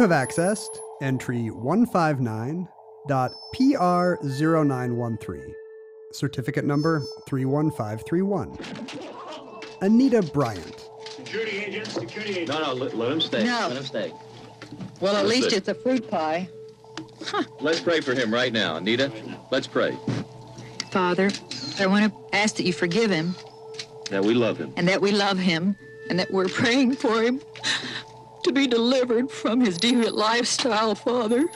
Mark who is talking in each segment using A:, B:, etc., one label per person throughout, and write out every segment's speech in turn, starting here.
A: You have accessed entry 159.PR0913, certificate number 31531. Anita Bryant. Security agent, security agent.
B: No, no, let, let him stay.
C: No.
B: Let him stay.
C: Well, at
B: That's
C: least
B: it.
C: it's a fruit pie.
B: Let's pray for him right now. Anita, let's pray
C: Father, I want to ask that you forgive him
B: that we love him.
C: and that we love him and that we're praying for him to be delivered from his deviant lifestyle, Father.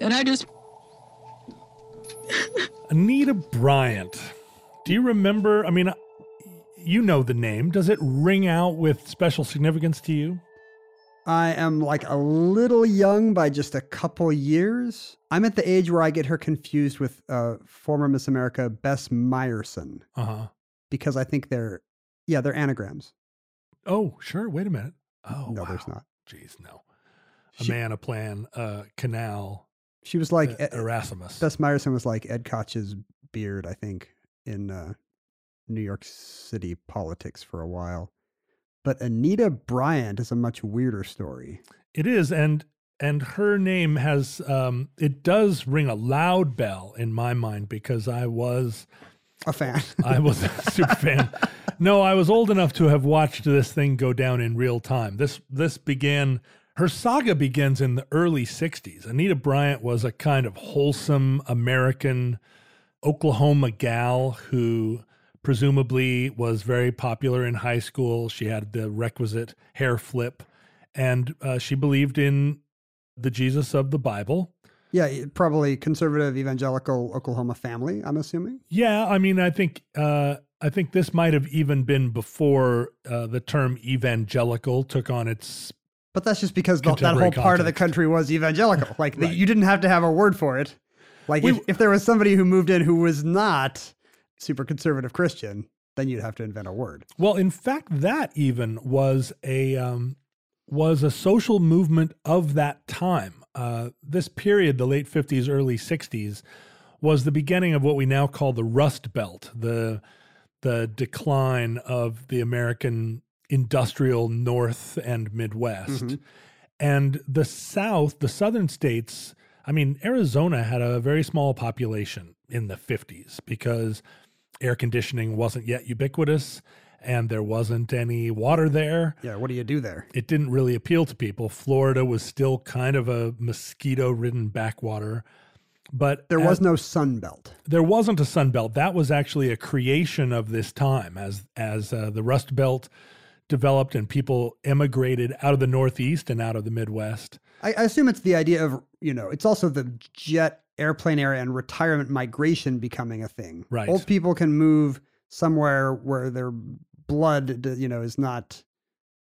C: And I just,
D: Anita Bryant. Do you remember? I mean, you know the name. Does it ring out with special significance to you?
A: I am like a little young by just a couple years. I'm at the age where I get her confused with uh, former Miss America Bess Myerson
D: Uh huh.
A: because I think they're, yeah, they're anagrams.
D: Oh, sure. Wait a minute. Oh,
A: no,
D: wow.
A: there's not.
D: Jeez, no. A
A: She-
D: man, a plan, a canal.
A: She was like,
D: uh, Erasmus.
A: Bess Myerson was like Ed Koch's beard, I think, in uh, New York City politics for a while. But Anita Bryant is a much weirder story.
D: It is, and and her name has um it does ring a loud bell in my mind because I was
A: A fan.
D: I was a super fan. No, I was old enough to have watched this thing go down in real time. This this began her saga begins in the early 60s. Anita Bryant was a kind of wholesome American Oklahoma gal who presumably was very popular in high school. She had the requisite hair flip and uh, she believed in the Jesus of the Bible.
A: Yeah, probably conservative evangelical Oklahoma family, I'm assuming.
D: Yeah, I mean, I think uh, I think this might have even been before uh, the term evangelical took on its.
A: But that's just because the, that whole
D: Contemporary
A: part of the country was evangelical. Like, the- you didn't have to have a word for it. Like,
D: We-
A: if, if there was somebody who moved in who was not super conservative Christian, then you'd have to invent a word.
D: Well, in fact, that even was a um, was a social movement of that time. Uh, this period, the late fifties, early sixties, was the beginning of what we now call the Rust Belt, the the decline of the American industrial North and Midwest.
A: Mhm.
D: And the South, the southern states, I mean, Arizona had a very small population in the 50s because air conditioning wasn't yet ubiquitous and there wasn't any water there.
A: Yeah, what do you do there?
D: It didn't really appeal to people. Florida was still kind of a mosquito ridden backwater. But
A: There
D: as-
A: was no sun belt.
D: there wasn't a sun belt. That was actually a creation of this time as as uh, the Rust Belt developed and people emigrated out of the Northeast and out of the Midwest.
A: I, I assume it's the idea of, you know, it's also the jet airplane era and retirement migration becoming a thing.
D: Right.
A: Old people can move somewhere where their blood, you know, is not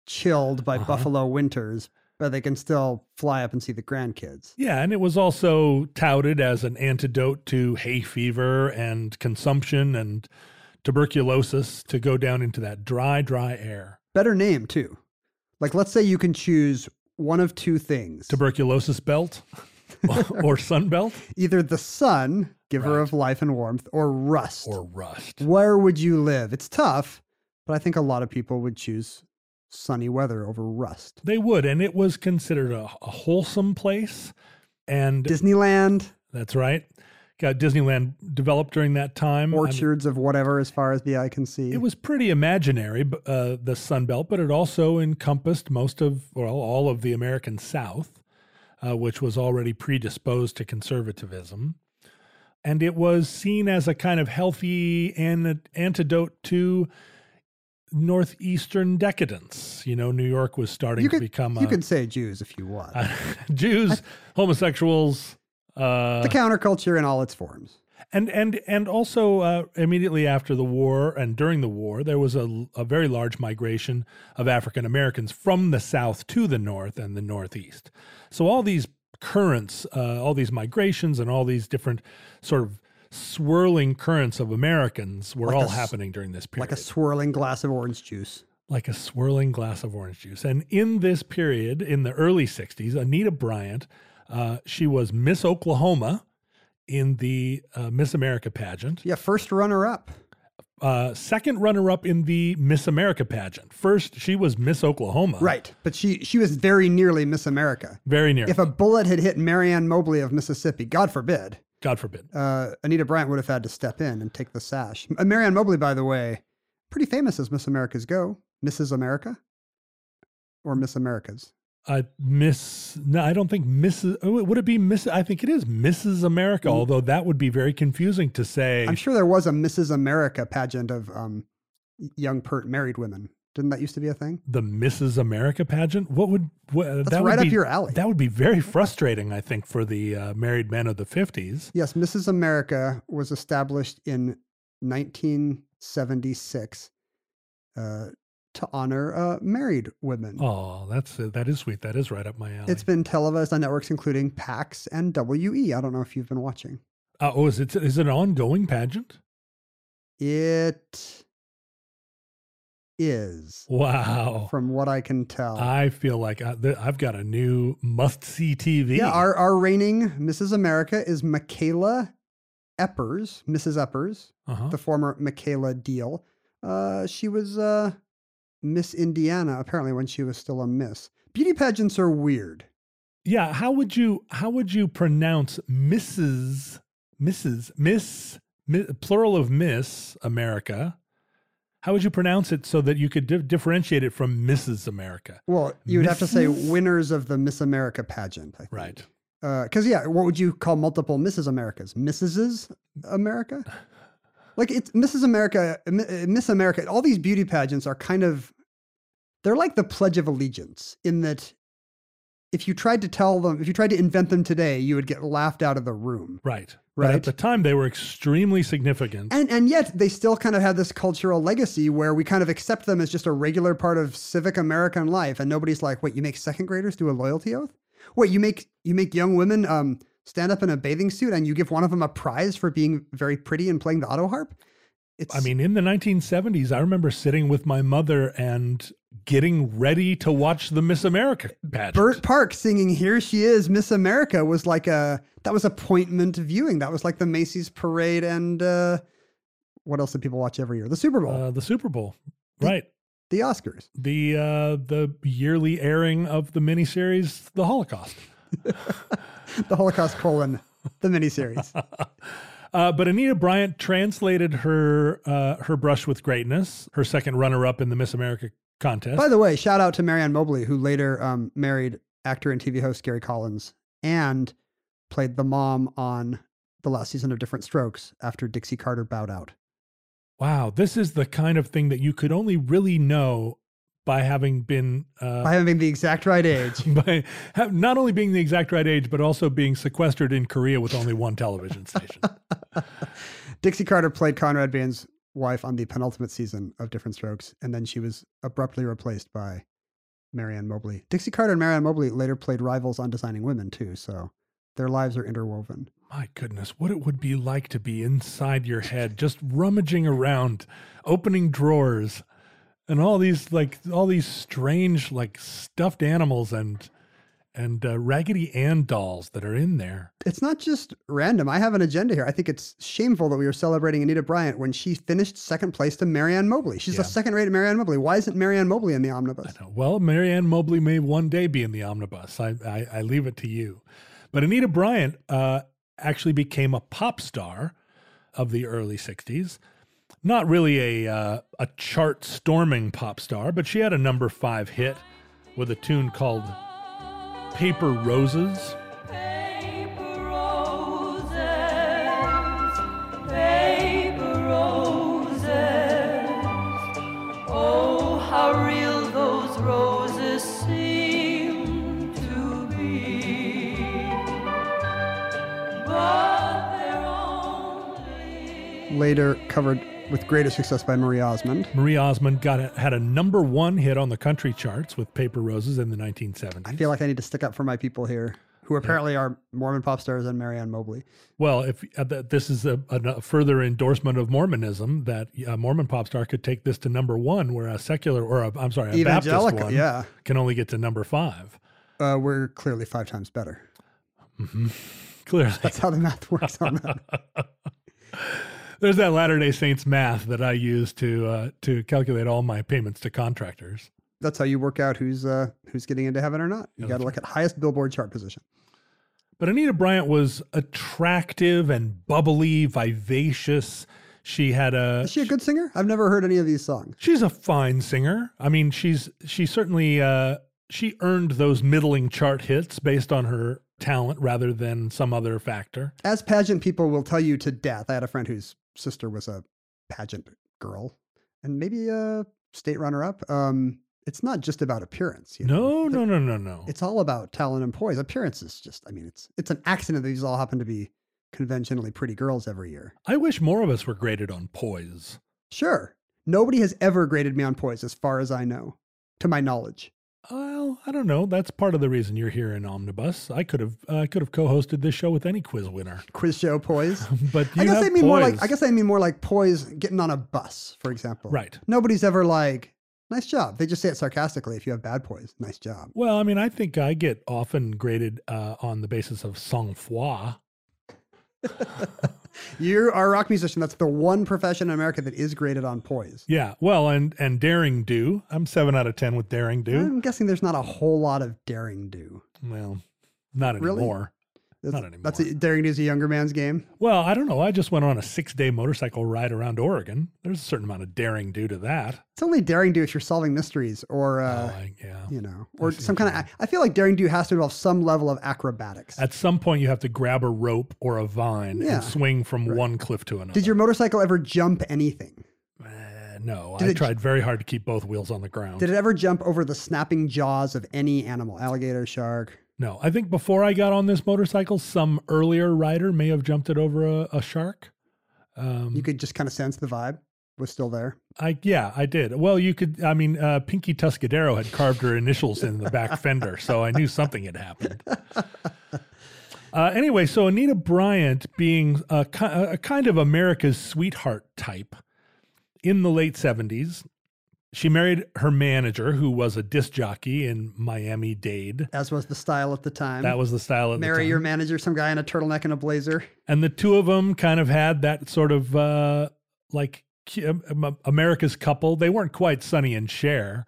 A: chilled by
D: Uh-huh.
A: buffalo winters, but they can still fly up and see the grandkids.
D: Yeah, and it was also touted as an antidote to hay fever and consumption and tuberculosis to go down into that dry, dry air.
A: Better name, too. Like, let's say you can choose one of two things
D: Tuberculosis belt or sun belt
A: either the sun, giver
D: Right.
A: of life and warmth, or rust.
D: or rust.
A: Where would you live? It's tough, but I think a lot of people would choose sunny weather over rust.
D: They would, and it was considered a, a wholesome place. And
A: Disneyland,
D: That's right. Got Disneyland developed during that time. I mean,
A: Orchards of whatever, as far as the eye can see.
D: it was pretty imaginary, uh, the Sun Belt, but it also encompassed most of, well, all of the American South, uh, which was already predisposed to conservatism. And it was seen as a kind of healthy an- antidote to northeastern decadence. You know, New York was starting
A: you
D: to
A: could
D: become
A: you
D: a,
A: could say Jews if you want.
D: Jews, homosexuals, uh,
A: the counterculture in all its forms.
D: and and and also uh, immediately after the war and during the war, there was a, a very large migration of African Americans from the South to the North and the Northeast. So all these currents, uh, all these migrations, and all these different sort of swirling currents of Americans were
A: Like
D: all
A: s-
D: happening during this period
A: Like a swirling glass of orange juice.
D: like a swirling glass of orange juice. And in this period, in the early 60s, Anita Bryant, uh, she was Miss Oklahoma in the uh, Miss America pageant,
A: Yeah, first runner up.
D: uh, second runner up in the Miss America pageant. First, she was Miss Oklahoma.
A: Right. But she she was very nearly Miss America.
D: Very near.
A: If a bullet had hit Mary Ann Mobley of Mississippi, God forbid,
D: God forbid.
A: uh, Anita Bryant would have had to step in and take the sash. Uh, Mary Ann Mobley, by the way, pretty famous as Miss America's Go. Mrs. America? Or Miss America's?
D: Uh, Miss, no, I don't think Mrs. oh, Would it be Miss? I think it is Mrs. America, although that would be very confusing to say.
A: I'm sure there was a Mrs. America pageant of um, young, pert, married women. Didn't that used to be a thing?
D: the Mrs. America pageant. What would what,
A: That's
D: that would
A: right up
D: be-
A: your alley.
D: That would be very frustrating, I think, for the uh, married men of the fifties.
A: Yes, Mrs. America was established in 1976 uh, to honor uh, married women.
D: Oh, that's uh, that is sweet. That is right up my alley.
A: It's been televised on networks including PAX and WE. I don't know if you've been watching.
D: uh, oh, is it is it an ongoing pageant?
A: It is,
D: Wow.
A: from what I can tell.
D: I feel like I, I've got a new must see TV.
A: yeah, our, our reigning Mrs. America is Michaela Eppers, Mrs. Eppers,
D: uh-huh.
A: the former Michaela Deal. Uh, she was uh, Miss Indiana apparently when she was still a Miss. Beauty pageants are weird.
D: yeah. How would you how would you pronounce Mrs. Mrs. Miss mi- plural of Miss America? How would you pronounce it so that you could di- differentiate it from Mrs. America?
A: Well, you would have to say winners of the Miss America pageant. I think.
D: Right.
A: Because yeah, what would you call multiple Mrs. Americas? Mrs. America? Like it's Mrs. America, uh, Mi- uh, Miss America. All these beauty pageants are kind of they're like the Pledge of Allegiance in that if you tried to tell them, if you tried to invent them today, you would get laughed out of the room.
D: Right. But
A: Right.
D: at the time, they were extremely significant.
A: And and yet they still kind of have this cultural legacy where we kind of accept them as just a regular part of civic American life, and nobody's like, "Wait, you make second graders do a loyalty oath? Wait, you make you make young women um, stand up in a bathing suit, and you give one of them a prize for being very pretty and playing the auto harp?" It's
D: I mean, in the 1970s, I remember sitting with my mother and getting ready to watch the Miss America pageant.
A: Bert Parks singing "Here She Is, Miss America" was like a that was appointment viewing. That was like the Macy's parade and uh, what else did people watch every year? The Super Bowl,
D: uh, the Super Bowl.
A: The-
D: Right.
A: the Oscars.
D: The uh, the yearly airing of the miniseries The Holocaust.
A: the Holocaust colon, the miniseries.
D: Uh, but Anita Bryant translated her uh, her brush with greatness, her second runner up in the Miss America contest.
A: By the way, shout out to Mary Ann Mobley, who later um, married actor and TV host Gary Collins and played the mom on the last season of Diff'rent Strokes after Dixie Carter bowed out.
D: wow, this is the kind of thing that you could only really know by having been uh,
A: By having the exact right age.
D: by ha- not only being the exact right age, but also being sequestered in Korea with only one television station.
A: Dixie Carter played Conrad Bain's wife on the penultimate season of Diff'rent Strokes, and then she was abruptly replaced by Mary Ann Mobley. Dixie Carter and Mary Ann Mobley later played rivals on Designing Women, too, so their lives are interwoven.
D: My goodness, what it would be like to be inside your head, just rummaging around, opening drawers, and all these like all these strange like stuffed animals and and uh, Raggedy Ann dolls that are in there.
A: It's not just random. I have an agenda here. I think it's shameful that we are celebrating Anita Bryant when she finished second place to Mary Ann Mobley. She's
D: Yeah.
A: a second rate Mary Ann Mobley. Why isn't Mary Ann Mobley in the omnibus?
D: Well, Mary Ann Mobley may one day be in the omnibus. I I, I leave it to you. But Anita Bryant, uh, actually became a pop star of the early 60s. Not really a, uh, a chart storming pop star, but she had a number five hit with a tune called Paper Roses.
E: Paper roses, paper roses. Oh, how real those roses seem to be. But they're only.
A: Later covered with greater success by Marie Osmond.
D: Marie Osmond got a, had a number one hit on the country charts with Paper Roses in the 1970s.
A: I feel like I need to stick up for my people here, who apparently are Mormon pop stars and Mary Ann Mobley.
D: Well, if uh, this is a, a, further endorsement of Mormonism, that a Mormon pop star could take this to number one, where a secular or a, I'm sorry, a Baptist one
A: yeah.
D: can only get to number five.
A: Uh, we're clearly five times better.
D: Clearly,
A: That's how the math works on that.
D: there's that Latter Day Saints math that I use to uh, to calculate all my payments to contractors.
A: That's how you work out who's uh, who's getting into heaven or not. You got to look at highest Billboard chart position.
D: But Anita Bryant was attractive and bubbly, vivacious. She had a
A: Is she a good singer? I've never heard any of these songs.
D: She's a fine singer. I mean, she's she certainly uh, she earned those middling chart hits based on her talent rather than some other factor.
A: As pageant people will tell you to death. I had a friend whose sister was a pageant girl and maybe a state runner up. Um, it's not just about appearance. You know?
D: No, no, no, no, no.
A: It's all about talent and poise. Appearance is just, I mean, it's it's an accident that these all happen to be conventionally pretty girls every year.
D: I wish more of us were graded on poise.
A: Sure. Nobody has ever graded me on poise as far as I know, to my knowledge.
D: Well, I don't know. That's part of the reason you're here in Omnibus. I could have I could have co-hosted this show with any quiz winner,
A: Quiz show poise.
D: but you
A: I guess I mean more like
D: poise.
A: I guess I mean more like poise getting on a bus, for example.
D: Right.
A: Nobody's ever like, nice job. They just say it sarcastically if you have bad poise. Nice job.
D: Well, I mean, I think I get often graded uh, on the basis of sang-froid.
A: You are a rock musician. That's the one profession in America that is graded on poise.
D: Yeah, well, and and daring do. I'm seven out of ten with daring do.
A: I'm guessing there's not a whole lot of daring do.
D: Well, not
A: Really?
D: Anymore.
A: That's,
D: Not
A: That's a, daring do is a younger man's game.
D: Well, I don't know. I just went on a six day motorcycle ride around Oregon. There's a certain amount of daring due to that.
A: It's only daring do if you're solving mysteries or, uh,
D: Oh, yeah.
A: you know, or some kind of. I feel like daring do has to involve some level of acrobatics.
D: At some point, you have to grab a rope or a vine
A: Yeah.
D: and swing from one cliff to another.
A: Did your motorcycle ever jump anything?
D: Uh, no,
A: Did
D: I
A: it-
D: tried very hard to keep both wheels on the ground.
A: Did it ever jump over the snapping jaws of any animal? Alligator, shark?
D: No, I think before I got on this motorcycle, some earlier rider may have jumped it over a, a shark. Um,
A: You could just kind of sense the vibe was still there.
D: I yeah, I did. Well, you could. I mean, uh, Pinky Tuscadero had carved her initials in the back fender, so I knew something had happened. Uh, anyway, so Anita Bryant, being a, a kind of America's sweetheart type, in the late seventies, she married her manager, who was a disc jockey in Miami Dade.
A: As was the style at the time.
D: That was the style at the
A: Marry
D: time.
A: your manager, some guy in a turtleneck and a blazer.
D: and the two of them kind of had that sort of uh, like um, America's couple. They weren't quite Sonny and Cher,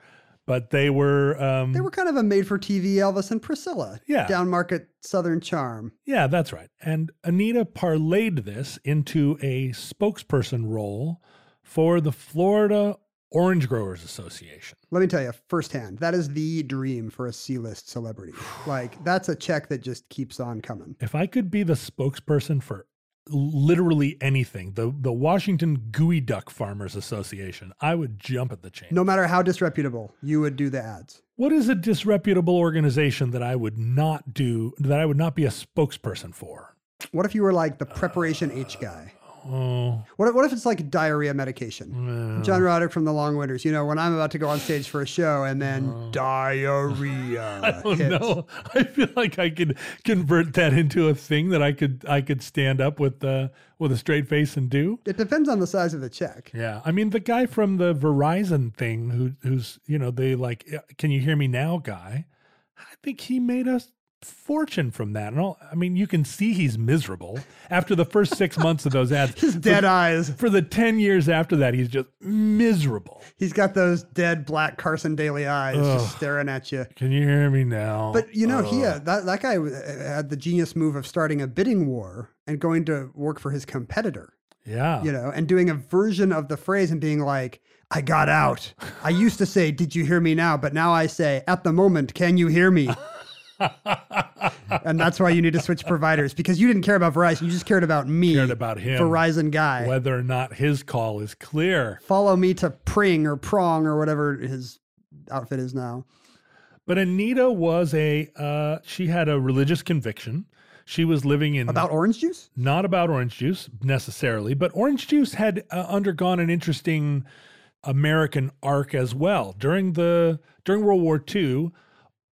D: but they were. Um,
A: They were kind of a made for TV Elvis and Priscilla.
D: Yeah.
A: Down market Southern charm.
D: Yeah, that's right. And Anita parlayed this into a spokesperson role for the Florida Orange Growers Association.
A: Let me tell you firsthand, that is the dream for a C list celebrity. like, that's a check that just keeps on coming.
D: If I could be the spokesperson for literally anything, the the Washington Geoduck Farmers Association, I would jump at the chance.
A: No matter how disreputable, you would do the ads.
D: What is a disreputable organization that I would not do that I would not be a spokesperson for?
A: What if you were like the preparation H uh, guy?
D: Oh,
A: What if, what if it's like diarrhea medication? John Roderick from the Long Winters. You know, when I'm about to go on stage for a show and then diarrhea.
D: I don't
A: hits.
D: know. I feel like I could convert that into a thing that I could I could stand up with uh, with a straight face and do.
A: It depends on the size of the check.
D: Yeah, I mean the guy from the Verizon thing, who who's you know they like, can you hear me now, guy? I think he made us fortune from that. And all, I mean, you can see he's miserable after the first six months of those ads.
A: His dead eyes.
D: For the 10 years after that, he's just miserable.
A: He's got those dead black Carson Daly eyes just staring at you.
D: Can you hear me now?
A: But you know, he uh, that that guy uh, had the genius move of starting a bidding war and going to work for his competitor.
D: yeah.
A: You know, and doing a version of the phrase and being like, "I got out." I used to say, "Did you hear me now?" But now I say, "At the moment, can you hear me?" and that's why you need to switch providers because you didn't care about Verizon. You just cared about me.
D: Cared about him.
A: Verizon guy.
D: Whether or not his call is clear.
A: Follow me to Pring or Prong or whatever his outfit is now.
D: But Anita was a, uh, she had a religious conviction. She was living in
A: About orange juice?
D: not about orange juice necessarily, but orange juice had uh, undergone an interesting American arc as well. During the during World War II,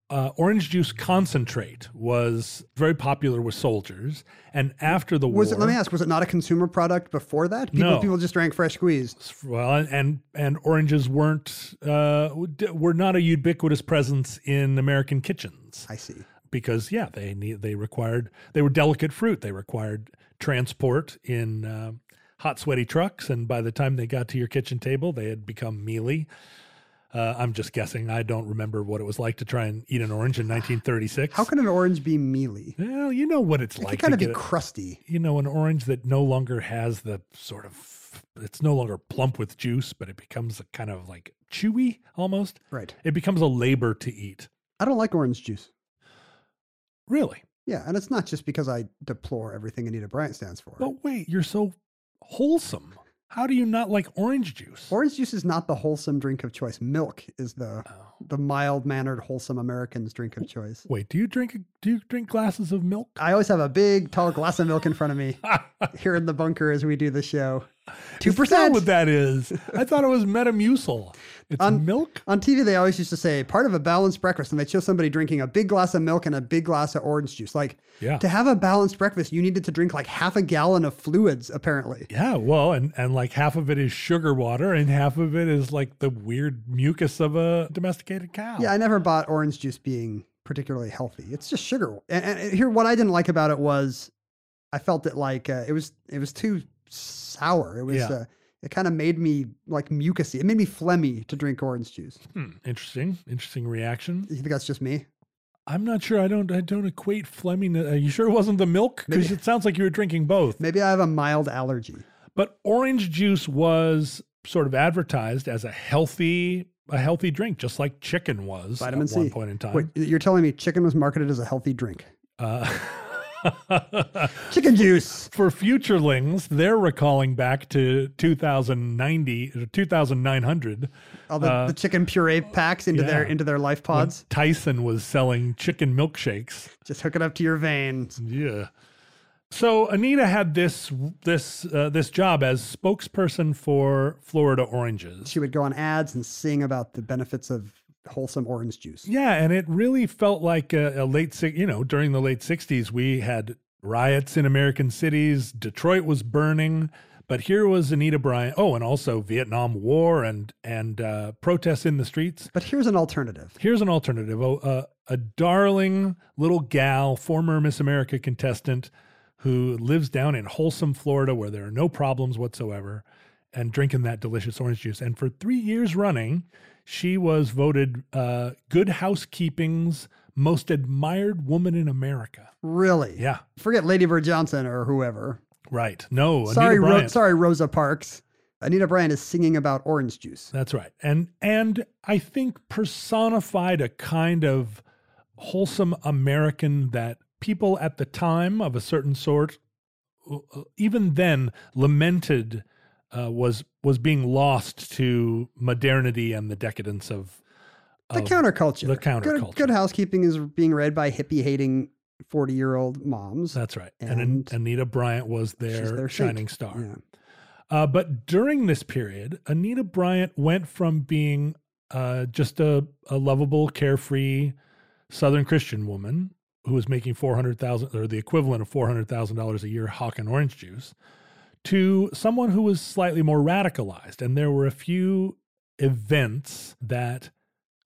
D: uh, orange juice concentrate was very popular with soldiers, and after the
A: Was
D: war,
A: it? Let me ask. Was it not a consumer product before that? People,
D: No.
A: people just drank fresh squeezed.
D: well, and and oranges weren't uh, were not a ubiquitous presence in American kitchens.
A: I see.
D: because yeah, they need they required they were delicate fruit. They required transport in uh, hot, sweaty trucks, and by the time they got to your kitchen table, they had become mealy. Uh, I'm just guessing. I don't remember what it was like to try and eat an orange in 1936.
A: How can an orange be mealy?
D: Well, you know what it's
A: It
D: like.
A: could kind of be crusty.
D: you know, an orange that no longer has the sort of, it's no longer plump with juice, but it becomes a kind of like chewy almost.
A: Right.
D: It becomes a labor to eat.
A: I don't like orange juice.
D: Really?
A: Yeah, and it's not just because I deplore everything Anita Bryant stands for.
D: But wait, you're so wholesome. How do you not like orange juice?
A: Orange juice is not the wholesome drink of choice. Milk is the
D: Oh.
A: the mild mannered, wholesome American's drink of choice.
D: Wait, do you drink do you drink glasses of milk?
A: I always have a big, tall glass of milk in front of me here in the bunker as we do the show. Two percent.
D: what that is? I thought it was Metamucil. It's
A: On-
D: milk?
A: On TV, they always used to say part of a balanced breakfast, and they'd show somebody drinking a big glass of milk and a big glass of orange juice. Like,
D: Yeah.
A: to have a balanced breakfast, you needed to drink like half a gallon of fluids, apparently.
D: Yeah, well, and, and like half of it is sugar water and half of it is like the weird mucus of a domesticated cow.
A: Yeah, I never bought orange juice being particularly healthy. It's just sugar. And, and here, what I didn't like about it was, I felt it like uh, it was it was too sour. It was.
D: Yeah.
A: Uh, it kind of made me like mucusy. It made me phlegmy to drink orange juice.
D: Hmm, interesting. Interesting reaction.
A: You think that's just me?
D: I'm not sure. I don't I don't equate Fleming. Are you sure it wasn't the milk? Because it sounds like you were drinking both.
A: Maybe I have a mild allergy.
D: But orange juice was sort of advertised as a healthy a healthy drink, just like chicken was
A: Vitamin
D: at
A: C.
D: one point in time.
A: Wait, you're telling me chicken was marketed as a healthy drink?
D: Uh,
A: Chicken juice.
D: for futurelings, they're recalling back to 2090 or 2900
A: All the,
D: Uh,
A: the chicken puree packs into their into their life pods.
D: Tyson was selling chicken milkshakes.
A: Just hook it up to your veins.
D: Yeah. So Anita had this this uh, this job as spokesperson for Florida Oranges.
A: She would go on ads and sing about the benefits of wholesome orange juice.
D: Yeah, and it really felt like a, a late, you know, during the late '60s, we had riots in American cities. Detroit was burning, but here was Anita Bryant. Oh, and also Vietnam War and and uh, protests in the streets.
A: But here's an alternative.
D: Here's an alternative: oh, uh, a darling little gal, former Miss America contestant, who lives down in wholesome Florida, where there are no problems whatsoever, and drinking that delicious orange juice. And for three years running, she was voted uh, Good Housekeeping's most admired woman in America.
A: Really?
D: Yeah,
A: Forget Lady Bird Johnson or whoever.
D: right. No,
A: sorry, Ro- sorry, Rosa Parks. Anita Bryant is singing about orange juice.
D: That's right. And and I think personified a kind of wholesome American that people at the time of a certain sort uh, even then lamented uh, was was being lost to modernity and the decadence of
A: The counterculture.
D: The
A: Good,
D: counterculture.
A: good housekeeping is being read by hippie hating 40 year old moms.
D: That's right. And,
A: And
D: Anita Bryant was their,
A: their saint.
D: shining star.
A: Yeah.
D: Uh, but during this period, Anita Bryant went from being uh, just a, a lovable, carefree Southern Christian woman who was making four hundred thousand or the equivalent of four hundred thousand dollars a year hawking orange juice, to someone who was slightly more radicalized. And there were a few events that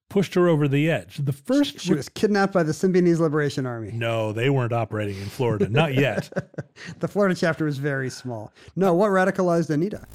D: pushed her over the edge. The first
A: She was kidnapped by the Symbionese Liberation Army.
D: No, they weren't operating in Florida. Not yet.
A: The Florida chapter was very small. No, what radicalized Anita?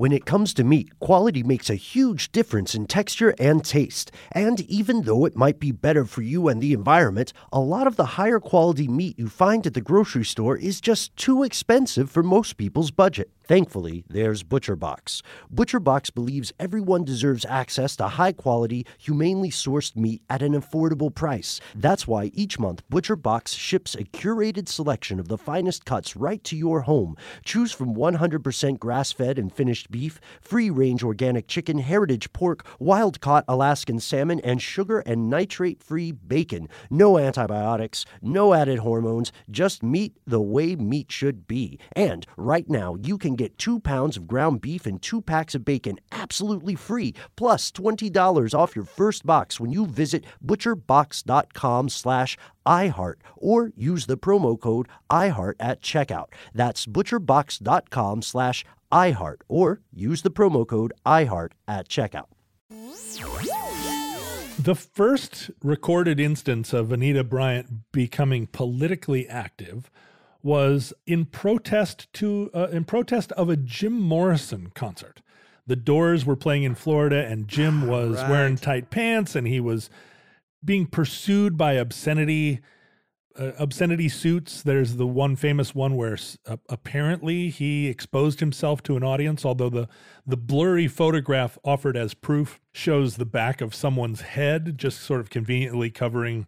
F: When it comes to meat, quality makes a huge difference in texture and taste. And even though it might be better for you and the environment, a lot of the higher quality meat you find at the grocery store is just too expensive for most people's budget. Thankfully, there's ButcherBox. ButcherBox believes everyone deserves access to high quality, humanely sourced meat at an affordable price. That's why each month ButcherBox ships a curated selection of the finest cuts right to your home. Choose from 100% grass fed and finished beef, free range organic chicken, heritage pork, wild caught Alaskan salmon, and sugar and nitrate free bacon. No antibiotics, no added hormones, just meat the way meat should be. And right now, you can get two pounds of ground beef and two packs of bacon absolutely free, plus $20 off your first box when you visit butcherbox.com slash iHeart or use the promo code iHeart at checkout. That's butcherbox.com slash iHeart or use the promo code iHeart at checkout.
D: The first recorded instance of Anita Bryant becoming politically active was in protest to uh, in protest of a Jim Morrison concert. The Doors were playing in Florida, and Jim was wearing tight pants, and he was being pursued by obscenity uh, obscenity suits. There's the one famous one where uh, apparently he exposed himself to an audience, although the the blurry photograph offered as proof shows the back of someone's head, just sort of conveniently covering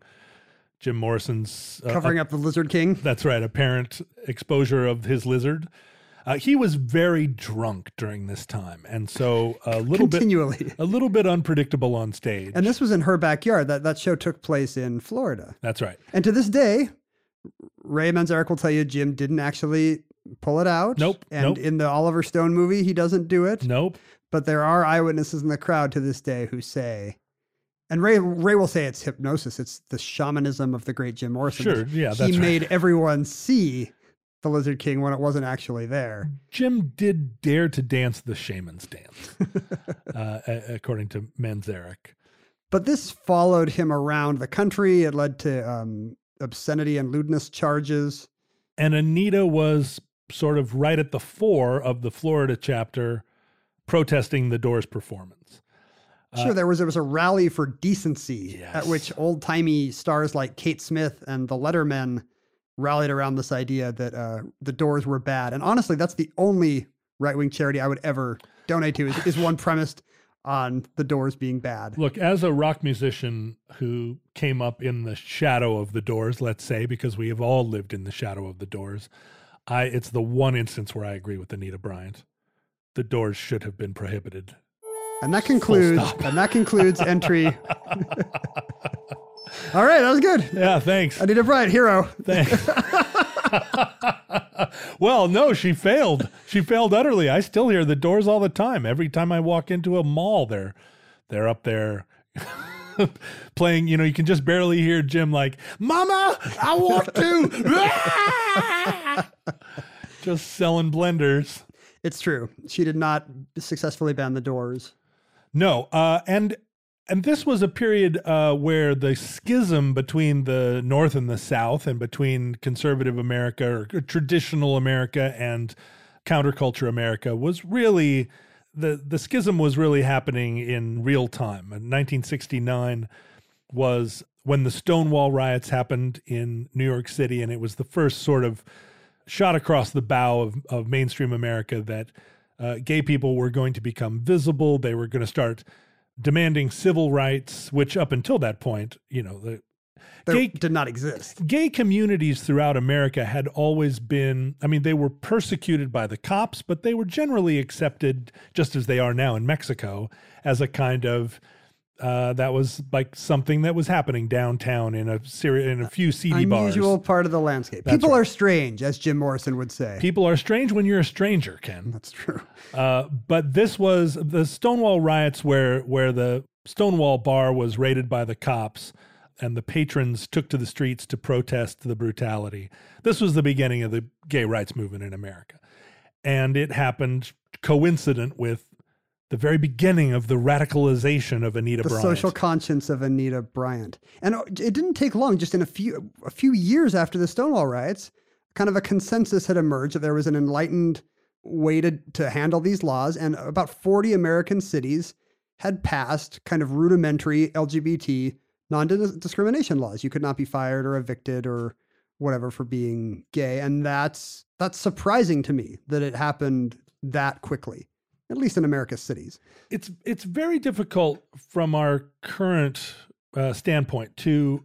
D: Jim Morrison's uh,
A: Covering up the Lizard King.
D: that's right, apparent exposure of his lizard. Uh, he was very drunk during this time, and so a little
A: Continually.
D: bit a little bit unpredictable on stage.
A: And this was in her backyard. That that show took place in Florida.
D: That's right.
A: And to this day, Ray Manzarek will tell you Jim didn't actually pull it out.
D: Nope,
A: And
D: nope.
A: in the Oliver Stone movie, he doesn't do it.
D: Nope.
A: But there are eyewitnesses in the crowd to this day who say, and Ray Ray will say it's hypnosis. It's the shamanism of the great Jim Morrison.
D: Sure, yeah,
A: he
D: right.
A: made everyone see the Lizard King when it wasn't actually there.
D: Jim did dare to dance the shaman's dance, uh, according to Manzarek.
A: But this followed him around the country. It led to um, obscenity and lewdness charges.
D: And Anita was sort of right at the fore of the Florida chapter protesting the Doors performance.
A: Sure, there was there was a rally for decency at which old timey stars like Kate Smith and the Lettermen rallied around this idea that uh, the Doors were bad. And honestly, that's the only right wing charity I would ever donate to is, is one premised on the Doors being bad.
D: Look, as a rock musician who came up in the shadow of the Doors, let's say, because we have all lived in the shadow of the Doors, I it's the one instance where I agree with Anita Bryant. The Doors should have been prohibited.
A: And that concludes and that concludes entry. All right, that was good.
D: Yeah, thanks.
A: Anita Bryant, hero.
D: Thanks. well, no, she failed. She failed utterly. I still hear the doors all the time. Every time I walk into a mall, they're they're up there playing. You know, you can just barely hear Jim like, "Mama, I want to." just selling blenders.
A: It's true. She did not successfully ban the Doors.
D: No, uh, and and this was a period uh, where the schism between the North and the South, and between conservative America or traditional America and counterculture America, was really the the schism was really happening in real time. In 1969 was when the Stonewall riots happened in New York City, and it was the first sort of shot across the bow of, of mainstream America that uh, gay people were going to become visible. They were going to start demanding civil rights, which up until that point, you know, the gay,
A: did not exist.
D: gay communities throughout America had always been, I mean, they were persecuted by the cops, but they were generally accepted, just as they are now in Mexico, as a kind of. Uh, that was like something that was happening downtown in a series in a few seedy
A: Unusual
D: bars.
A: part of the landscape.
D: That's
A: People
D: right.
A: are strange, as Jim Morrison would say.
D: People are strange when you're a stranger, Ken.
A: That's true.
D: Uh, but this was the Stonewall riots where where the Stonewall bar was raided by the cops and the patrons took to the streets to protest the brutality. This was the beginning of the gay rights movement in America. And it happened coincident with the very beginning of the radicalization of Anita
A: the
D: Bryant.
A: social conscience of Anita Bryant. And uh, it didn't take long, just in a few a few years after the Stonewall riots, kind of a consensus had emerged that there was an enlightened way to, to handle these laws, and about 40 American cities had passed kind of rudimentary LGBT non-discrimination laws. You could not be fired or evicted or whatever for being gay, and that's that's surprising to me that it happened that quickly, at least in America's cities.
D: it's it's very difficult from our current uh, standpoint to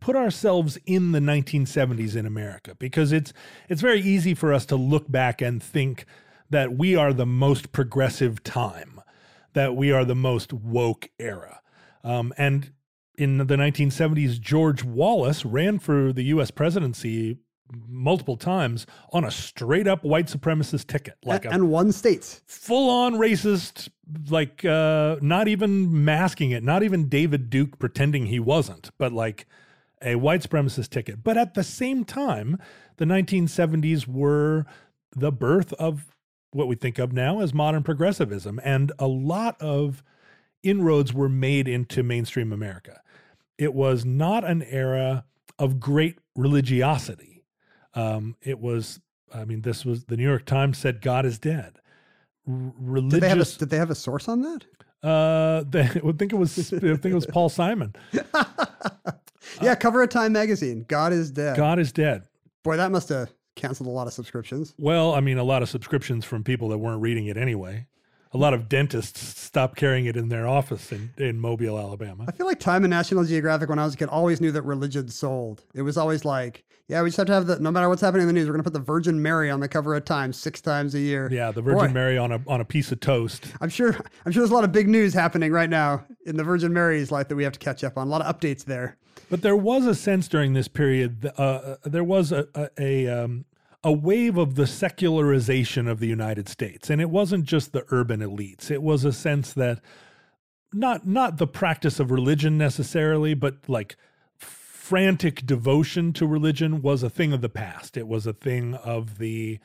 D: put ourselves in the 1970s in America because it's it's very easy for us to look back and think that we are the most progressive time, that we are the most woke era, um, and in the 1970s, George Wallace ran for the U.S. presidency multiple times on a straight up white supremacist ticket, like
A: A-
D: a
A: and won states.
D: full on racist, like uh, not even masking it, not even David Duke pretending he wasn't, but like a white supremacist ticket. But at the same time, the 1970s were the birth of what we think of now as modern progressivism. And a lot of inroads were made into mainstream America. It was not an era of great religiosity. Um, it was, I mean, this was the New York Times said God is dead. R- religious.
A: Did they have a, did they have a source on that?
D: uh, they, I would think it was. I think it was Paul Simon.
A: Yeah, cover of Time magazine. God is dead.
D: God is dead.
A: Boy, that must have canceled a lot of subscriptions.
D: Well, I mean, a lot of subscriptions from people that weren't reading it anyway. A lot of dentists stopped carrying it in their office in, in Mobile, Alabama.
A: I feel like Time and National Geographic, when I was a kid, always knew that religion sold. It was always like, yeah, we just have to have the, no matter what's happening in the news, we're going to put the Virgin Mary on the cover of Time six times a year.
D: Yeah, the Virgin
A: Boy,
D: Mary on a on a piece of toast.
A: I'm sure, I'm sure there's a lot of big news happening right now in the Virgin Mary's life that we have to catch up on. A lot of updates there.
D: But there was a sense during this period. Uh, uh, there was a a a, um, a wave of the secularization of the United States, and it wasn't just the urban elites. It was a sense that not not the practice of religion necessarily, but like frantic devotion to religion was a thing of the past. It was a thing of the.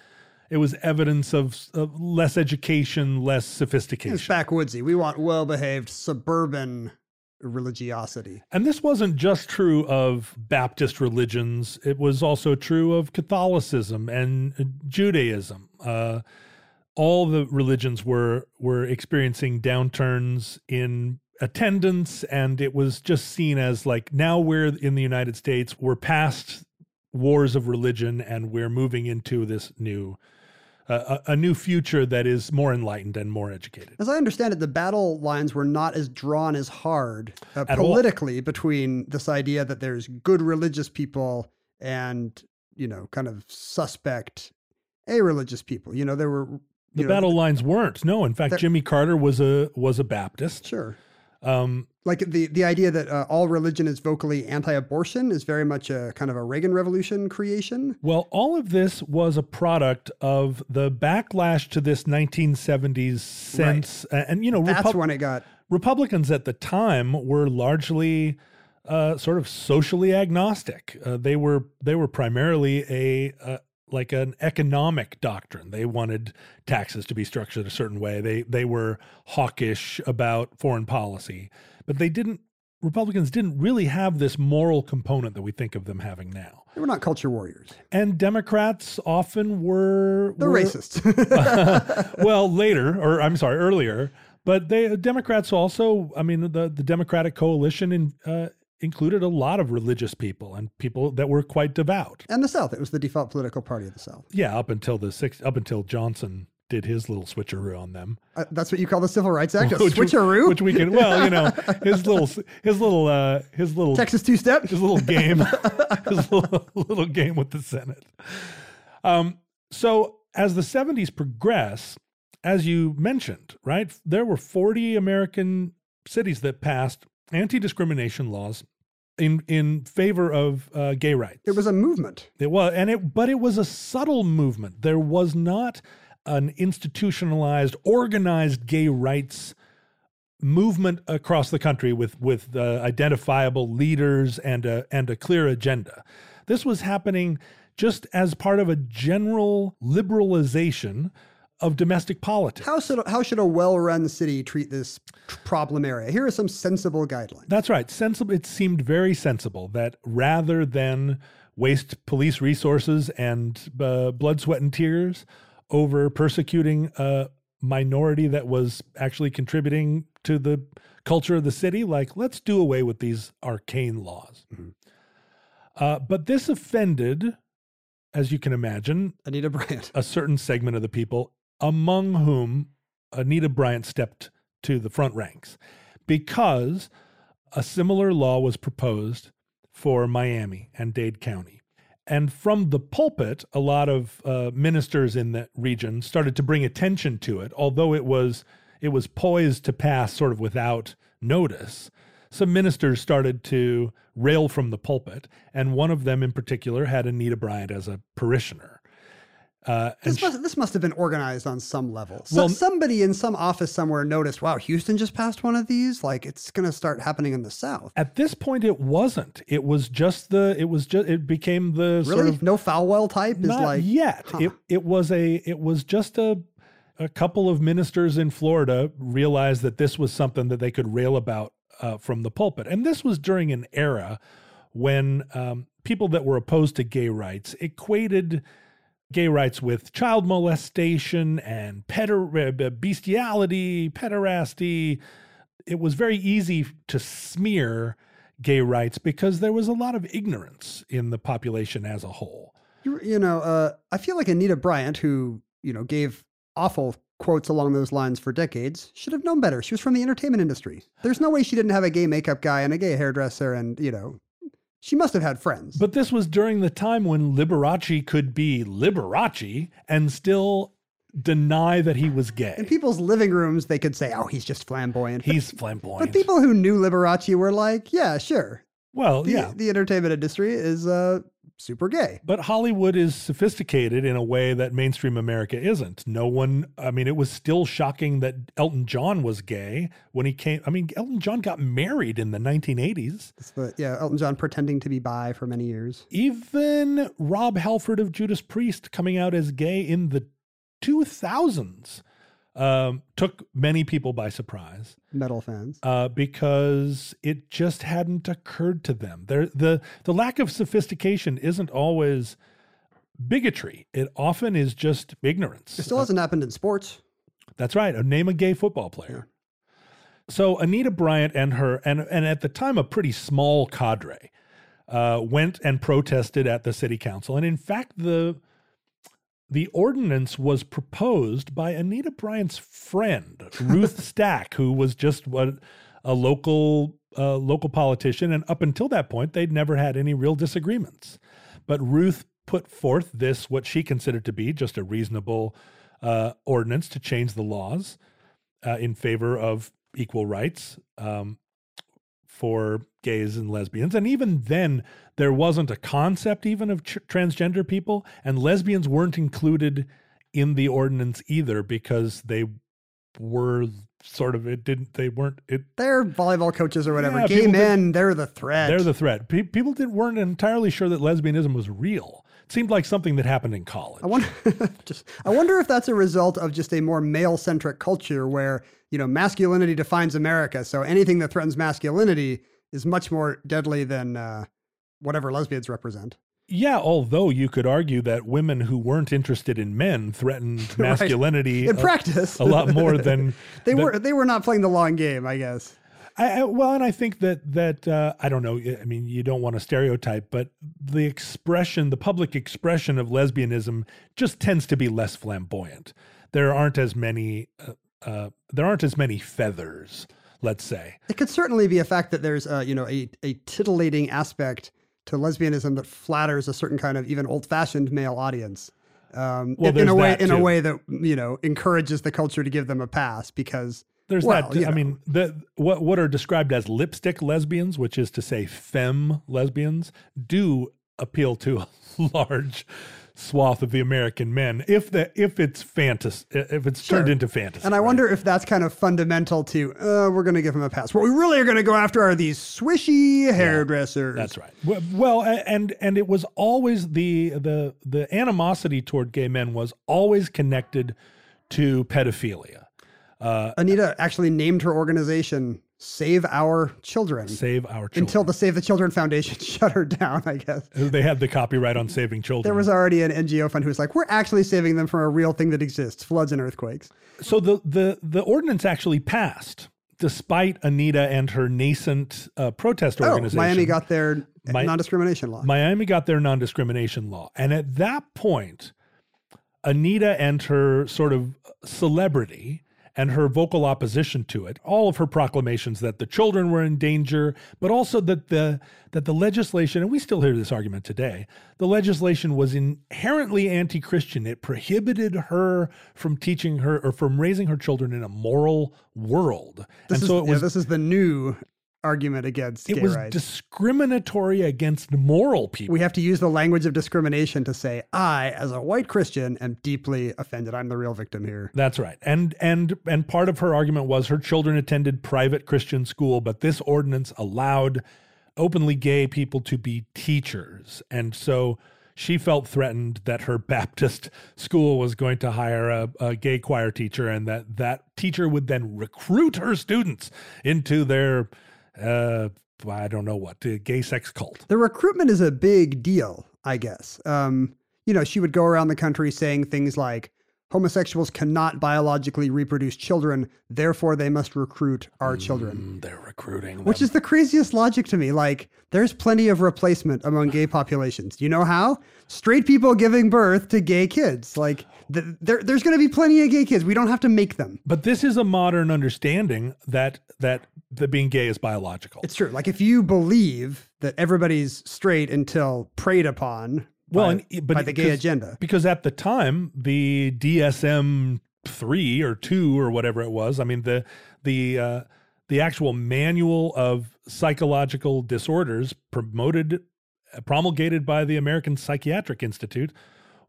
D: It was evidence of, of less education, less sophistication.
A: It's backwoodsy. We want well behaved suburban religiosity.
D: And this wasn't just true of Baptist religions, it was also true of Catholicism and uh, Judaism. Uh, all the religions were were experiencing downturns in attendance and it was just seen as like now we're in the United States we're past wars of religion and we're moving into this new a, a new future that is more enlightened and more educated.
A: As I understand it, the battle lines were not as drawn as hard uh,
D: At all.
A: politically between this idea that there's good religious people and, you know, kind of suspect a religious people. You know, there were
D: The
A: know,
D: battle lines weren't. No, in fact Jimmy Carter was a was a Baptist.
A: Sure.
D: Um,
A: Like the, the idea that uh, all religion is vocally anti abortion is very much a kind of a Reagan Revolution creation.
D: Well, all of this was a product of the backlash to this 1970s sense, a- and you know,
A: That's when it got.
D: Republicans at the time were largely uh, sort of socially agnostic. Uh, they were they were primarily a like an economic doctrine. They wanted taxes to be structured a certain way. They they were hawkish about foreign policy, but they didn't. Republicans didn't really have this moral component that we think of them having now.
A: They were not culture warriors.
D: And Democrats often were
A: They're
D: were-
A: racist.
D: well, later, or I'm sorry, earlier. But they Democrats also, I mean, the the Democratic coalition in, uh, included a lot of religious people and people that were quite devout.
A: and the South. It was the default political party of the South.
D: Yeah, up until the six, up until Johnson did his little switcheroo on them.
A: Uh, that's what you call the Civil Rights Act, a
D: Which we-
A: switcheroo?
D: which we can, well, you know, his little, his little, uh, his little
A: Texas two step.
D: his little game, his little, little game with the Senate. Um, so as the 70s progress, as you mentioned, right, there were 40 American cities that passed anti-discrimination laws in in favor of uh, gay rights.
A: It was a movement.
D: It was, and it, but it was a subtle movement. There was not an institutionalized, organized gay rights movement across the country with with uh, identifiable leaders and a and a clear agenda. This was happening just as part of a general liberalization of domestic politics.
A: How should how should a well-run city treat this problem area? Here are some sensible guidelines.
D: That's right. Sensible. It seemed very sensible that rather than waste police resources and uh, blood, sweat, and tears over persecuting a minority that was actually contributing to the culture of the city, like let's do away with these arcane laws. Uh, but this offended, as you can imagine,
A: Anita Bryant.
D: a certain segment of the people, among whom Anita Bryant stepped to the front ranks, because a similar law was proposed for Miami and Dade County. And from the pulpit, a lot of uh, ministers in that region started to bring attention to it, although it was it was poised to pass sort of without notice. Some ministers started to rail from the pulpit, and one of them in particular had Anita Bryant as a parishioner. Uh,
A: This must, this must have been organized on some level. So
D: Well-
A: somebody in some office somewhere noticed, wow, Houston just passed one of these. Like it's going to start happening in the South.
D: At this point, it wasn't. It was just the. It was just. It became the
A: Really?
D: sort of
A: no Falwell type is
D: not
A: like
D: yet.
A: huh.
D: It it was a. It was just a. A couple of ministers in Florida realized that this was something that they could rail about uh, from the pulpit, and this was during an era when um, people that were opposed to gay rights equated gay rights with child molestation and peder- uh, bestiality, pederasty. It was very easy to smear gay rights because there was a lot of ignorance in the population as a whole.
A: you, you know, uh, I feel like Anita Bryant, who you know gave awful quotes along those lines for decades, should have known better. She was from the entertainment industry. There's no way she didn't have a gay makeup guy and a gay hairdresser, and you know, she must have had friends.
D: But this was during the time when Liberace could be Liberace and still deny that he was gay.
A: in people's living rooms, they could say, "Oh, he's just flamboyant." But-
D: He's flamboyant.
A: But people who knew Liberace were like, "Yeah, sure."
D: well,
A: The,
D: yeah.
A: the entertainment industry is uh, super gay.
D: But Hollywood is sophisticated in a way that mainstream America isn't. No one, I mean, it was still shocking that Elton John was gay when he came. I mean, Elton John got married in the 1980s.
A: But yeah, Elton John pretending to be bi for many years.
D: Even Rob Halford of Judas Priest coming out as gay in the 2000s um, took many people by surprise.
A: Metal fans.
D: uh, because it just hadn't occurred to them. There, the the lack of sophistication isn't always bigotry. It often is just ignorance.
A: It still hasn't happened in sports.
D: That's right. Uh, Name a gay football player. So Anita Bryant and her and and at the time a pretty small cadre uh, went and protested at the city council, and in fact the the ordinance was proposed by Anita Bryant's friend Ruth Shack, who was just what a local uh, local politician, and up until that point they'd never had any real disagreements. But Ruth put forth this what she considered to be just a reasonable uh, ordinance to change the laws uh, in favor of equal rights um, for gays and lesbians. And even then, there wasn't a concept even of tr- transgender people, and lesbians weren't included in the ordinance either because they were sort of it didn't they weren't it
A: They're volleyball coaches or whatever.
D: Yeah,
A: Gay men, they're the threat.
D: they're the threat. Pe- people didn't weren't entirely sure that lesbianism was real. It seemed like something that happened in college.
A: I wonder, just, I wonder if that's a result of just a more male-centric culture where you know masculinity defines America. So anything that threatens masculinity is much more deadly than uh, whatever lesbians represent.
D: Yeah, although you could argue that women who weren't interested in men threatened
A: Right.
D: masculinity
A: In
D: a-
A: practice,
D: a lot more than
A: they
D: than-
A: were. They were not playing the long game, I guess.
D: I, I, well, and I think that that uh, I don't know. I mean, you don't want to stereotype, but the expression, the public expression of lesbianism, just tends to be less flamboyant. There aren't as many. Uh, uh, there aren't as many feathers. Let's say.
A: It could certainly be a fact that there's, uh, you know, a, a titillating aspect to lesbianism that flatters a certain kind of even old-fashioned male audience. Um,
D: Well,
A: in, in a way,
D: that
A: in a way that you know encourages the culture to give them a pass because
D: There's
A: well,
D: that. I
A: know.
D: mean, the what what are described as lipstick lesbians, which is to say femme lesbians, do appeal to a large swath of the American men if the if it's fantasy if it's turned into fantasy.
A: And I
D: right?
A: wonder if that's kind of fundamental to, uh, we're going to give him a pass. What we really are going to go after are these swishy hairdressers.
D: That's right. Well, well, and and it was always the the the animosity toward gay men was always connected to pedophilia. Uh,
A: Anita actually named her organization Save Our Children
D: Save Our Children.
A: until the Save the Children Foundation shut her down, I guess.
D: they had the copyright on saving children.
A: There was already an NGO fund who was like, we're actually saving them from a real thing that exists floods and earthquakes.
D: so the the the ordinance actually passed despite Anita and her nascent uh, protest
A: Oh,
D: organization.
A: Miami got their
D: Mi-
A: non discrimination law.
D: Miami got their non discrimination law. And at that point, Anita and her sort of celebrity and her vocal opposition to it, all of her proclamations that the children were in danger, but also that the that the legislation, and we still hear this argument today, the legislation was inherently anti-Christian. It prohibited her from teaching her or from raising her children in a moral world.
A: this,
D: and
A: is,
D: so it
A: yeah, this is the new argument against
D: it was
A: rights.
D: discriminatory against moral people.
A: we have to use the language of discrimination to say, I, as a white Christian, am deeply offended. I'm the real victim here.
D: That's right. And and and part of her argument was her children attended private Christian school, but this ordinance allowed openly gay people to be teachers. And so she felt threatened that her Baptist school was going to hire a, a gay choir teacher and that that teacher would then recruit her students into their uh I don't know what, the gay sex cult.
A: The recruitment is a big deal, I guess. Um, you know, she would go around the country saying things like, homosexuals cannot biologically reproduce children, therefore they must recruit our children.
D: Mm, They're recruiting
A: Which is the craziest logic to me. Like, there's plenty of replacement among gay populations. You know how? Straight people giving birth to gay kids. Like, th- there, there's going to be plenty of gay kids. We don't have to make them.
D: But this is a modern understanding that that that being gay is biological.
A: It's true. Like, if you believe that everybody's straight until preyed upon
D: well,
A: by,
D: and, but
A: by the gay agenda.
D: because at the time the DSM three or two or whatever it was, I mean the the uh, the actual manual of psychological disorders promoted promulgated by the American Psychiatric Institute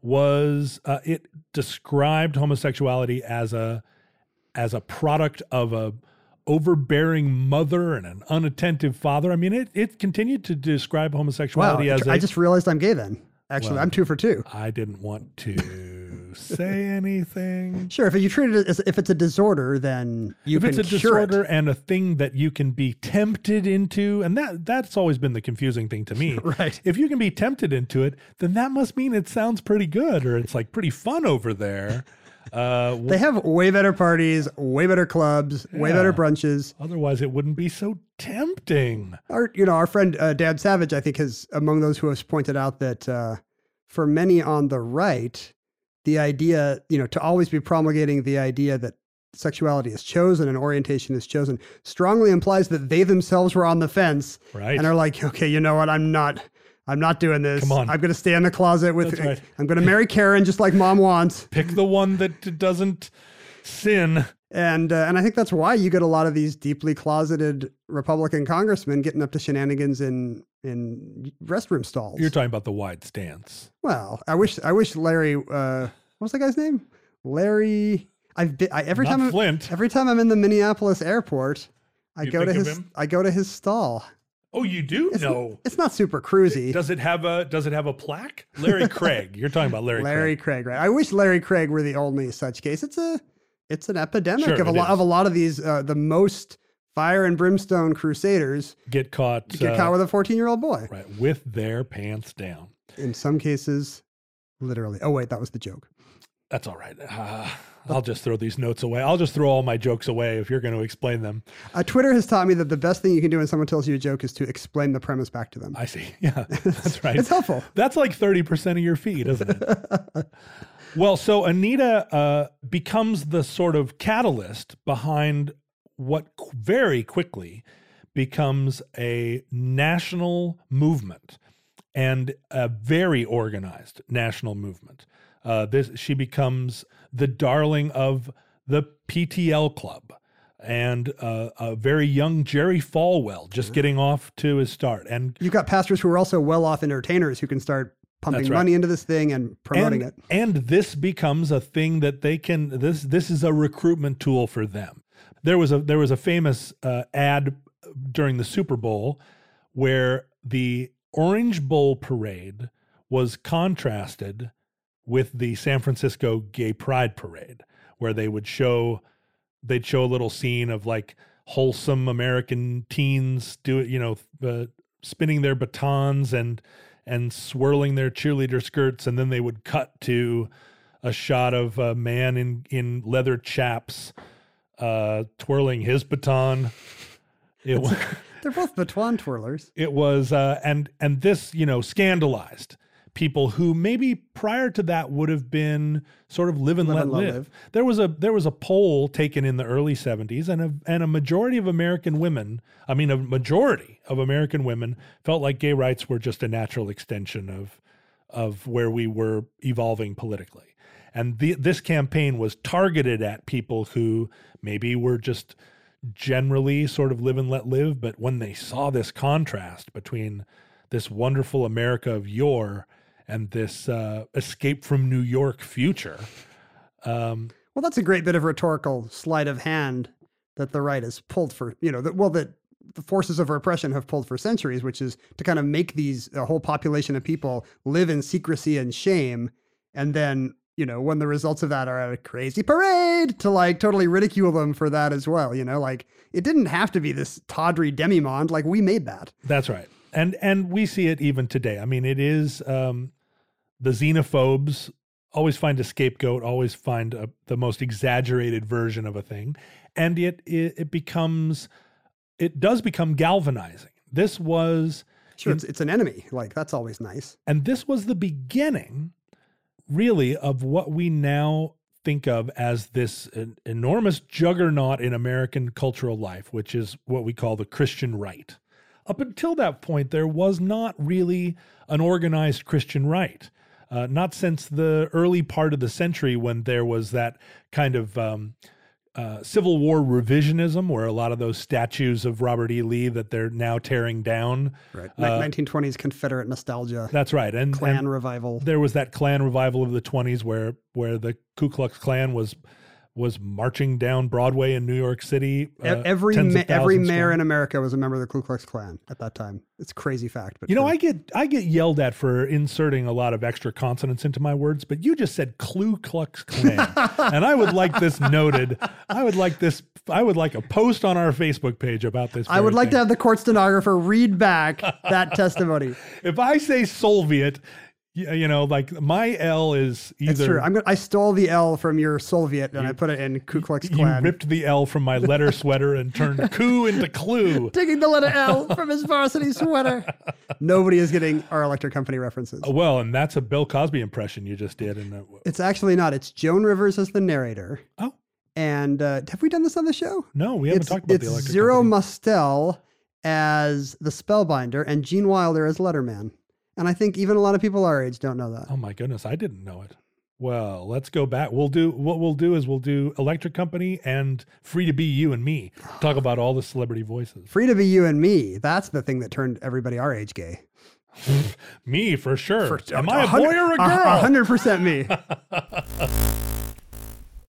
D: was uh, it described homosexuality as a as a product of a overbearing mother and an unattentive father. I mean, it it continued to describe
A: Wow.
D: homosexuality as
A: I
D: a,
A: just realized I'm gay then. Actually,
D: Well,
A: I'm two for two.
D: I didn't want to say anything.
A: Sure, if you treat it as if it's a disorder, then you
D: if it's a disorder
A: it.
D: and a thing that you can be tempted into, and that that's always been the confusing thing to me.
A: Right.
D: If you can be tempted into it, then that must mean it sounds pretty good or it's like pretty fun over there. Uh,
A: They have way better parties, way better clubs, way better brunches.
D: otherwise, it wouldn't be so tempting.
A: Our, you know, our friend uh, Dan Savage, I think, has among those who has pointed out that uh, for many on the right, the idea, you know, to always be promulgating the idea that sexuality is chosen and orientation is chosen strongly implies that they themselves were on the fence
D: Right.
A: and are like, okay, you know what, I'm not. I'm not doing this.
D: Come on.
A: I'm going to stay in the closet with.
D: That's right.
A: I'm going to marry Karen just like mom wants.
D: Pick the one that doesn't sin.
A: And uh, and I think that's why you get a lot of these deeply closeted Republican congressmen getting up to shenanigans in in restroom stalls.
D: You're talking about the wide stance.
A: well, I wish I wish Larry. Uh, what's that guy's name? Larry. I've been I, every
D: Not
A: time I'm- every time I'm in the Minneapolis airport, I
D: You
A: go to his? I go to his stall.
D: Oh, you do?
A: It's,
D: no.
A: it's not super cruisy.
D: Does it have a Does it have a plaque? Larry Craig. You're talking about Larry.
A: Larry
D: Craig.
A: Craig, right? I wish Larry Craig were the only such case. It's a it's an epidemic
D: Sure,
A: of a lot of a lot of these uh, the most fire and brimstone crusaders
D: get caught.
A: get
D: uh,
A: caught with a 14 year old boy.
D: right with their pants down.
A: In some cases, literally. Oh wait, that was the joke.
D: That's all right. Uh, I'll just throw these notes away. I'll just throw all my jokes away if you're going to explain them.
A: Uh, Twitter has taught me that the best thing you can do when someone tells you a joke is to explain the premise back to them.
D: I see. Yeah, that's right.
A: It's helpful.
D: That's like 30% of your feed, isn't it? well, so Anita uh, becomes the sort of catalyst behind what very quickly becomes a national movement and a very organized national movement. Uh, this she becomes the darling of the PTL club and uh, a very young Jerry Falwell just getting off to his start and
A: You've got pastors who are also well off entertainers who can start pumping
D: right.
A: money into this thing and promoting
D: and,
A: it.
D: And this becomes a thing that they can this this is a recruitment tool for them. There was a there was a famous uh, ad during the Super Bowl where the Orange Bowl parade was contrasted with the San Francisco Gay Pride Parade, where they would show they'd show a little scene of like wholesome American teens do it, you know, uh, spinning their batons and and swirling their cheerleader skirts, and then they would cut to a shot of a man in in leather chaps uh, twirling his baton. It was
A: They're both baton twirlers.
D: it was uh, and and this you know scandalized people who maybe prior to that would have been sort of live and
A: Live
D: let
A: and
D: live.
A: live.
D: There was a there was a poll taken in the early 70s and a and a majority of American women, I mean a majority of American women felt like gay rights were just a natural extension of of where we were evolving politically. And the, this campaign was targeted at people who maybe were just generally sort of live and let live, but when they saw this contrast between this wonderful America of yore and this uh, escape from New York future, um,
A: Well, that's a great bit of rhetorical sleight of hand that the right has pulled for, you know, that well, that the forces of repression have pulled for centuries, which is to kind of make these a whole population of people live in secrecy and shame, and then you know when the results of that are at a crazy parade to like totally ridicule them for that as well. You know, like it didn't have to be this tawdry demimonde. Like we made that.
D: That's right. And and we see it even today. I mean, it is um, the xenophobes always find a scapegoat, always find a, the most exaggerated version of a thing, and it, it it becomes it does become galvanizing. This was
A: Sure, it's, it's an enemy. Like that's always nice.
D: and this was the beginning, really, of what we now think of as this en- enormous juggernaut in American cultural life, which is what we call the Christian right. Up until that point, there was not really an organized Christian right. Uh, not since the early part of the century when there was that kind of um, uh, Civil War revisionism, where a lot of those statues of Robert E. Lee that they're now tearing down.
A: Right.
D: Uh,
A: 1920s Confederate nostalgia,
D: That's right. And,
A: Klan
D: and
A: revival.
D: there was that Klan revival of the 20s where where the Ku Klux Klan was was marching down Broadway in New York City. Uh,
A: every ma- every mayor
D: strong.
A: in America was a member of the Ku Klux Klan at that time. It's a crazy fact, but
D: You know,
A: true.
D: I get I get yelled at for inserting a lot of extra consonants into my words, but you just said Ku Klux Klan, and I would like this noted. I would like this. I would like a post on our Facebook page about this.
A: I would like to have the court stenographer read back that testimony.
D: If I say Soviet, you, you know, like my L is either
A: It's true. I'm gonna, I stole the L from your Soviet and I put it in Ku Klux Klan.
D: you ripped the L from my letter sweater and turned coup into clue.
A: Taking the letter L from his varsity sweater. Nobody is getting our electric company references.
D: Well, and that's a Bill Cosby impression you just did. And
A: It's actually not. It's Joan Rivers as the narrator.
D: oh
A: And uh, have we done this on the show?
D: no, we haven't
A: it's
D: talked about
A: it's
D: the electric.
A: Zero
D: company.
A: Mostel as the Spellbinder and Gene Wilder as Letterman. And I think even a lot of people our age don't know that.
D: Oh my goodness, I didn't know it. Well, let's go back. We'll do what we'll do is we'll do Electric Company and Free to Be You and Me. Talk about all the celebrity voices.
A: Free to be you and me. That's the thing that turned everybody our age gay.
D: Me for sure.
A: For-
D: Am I a boy or a girl?
A: Hundred percent me.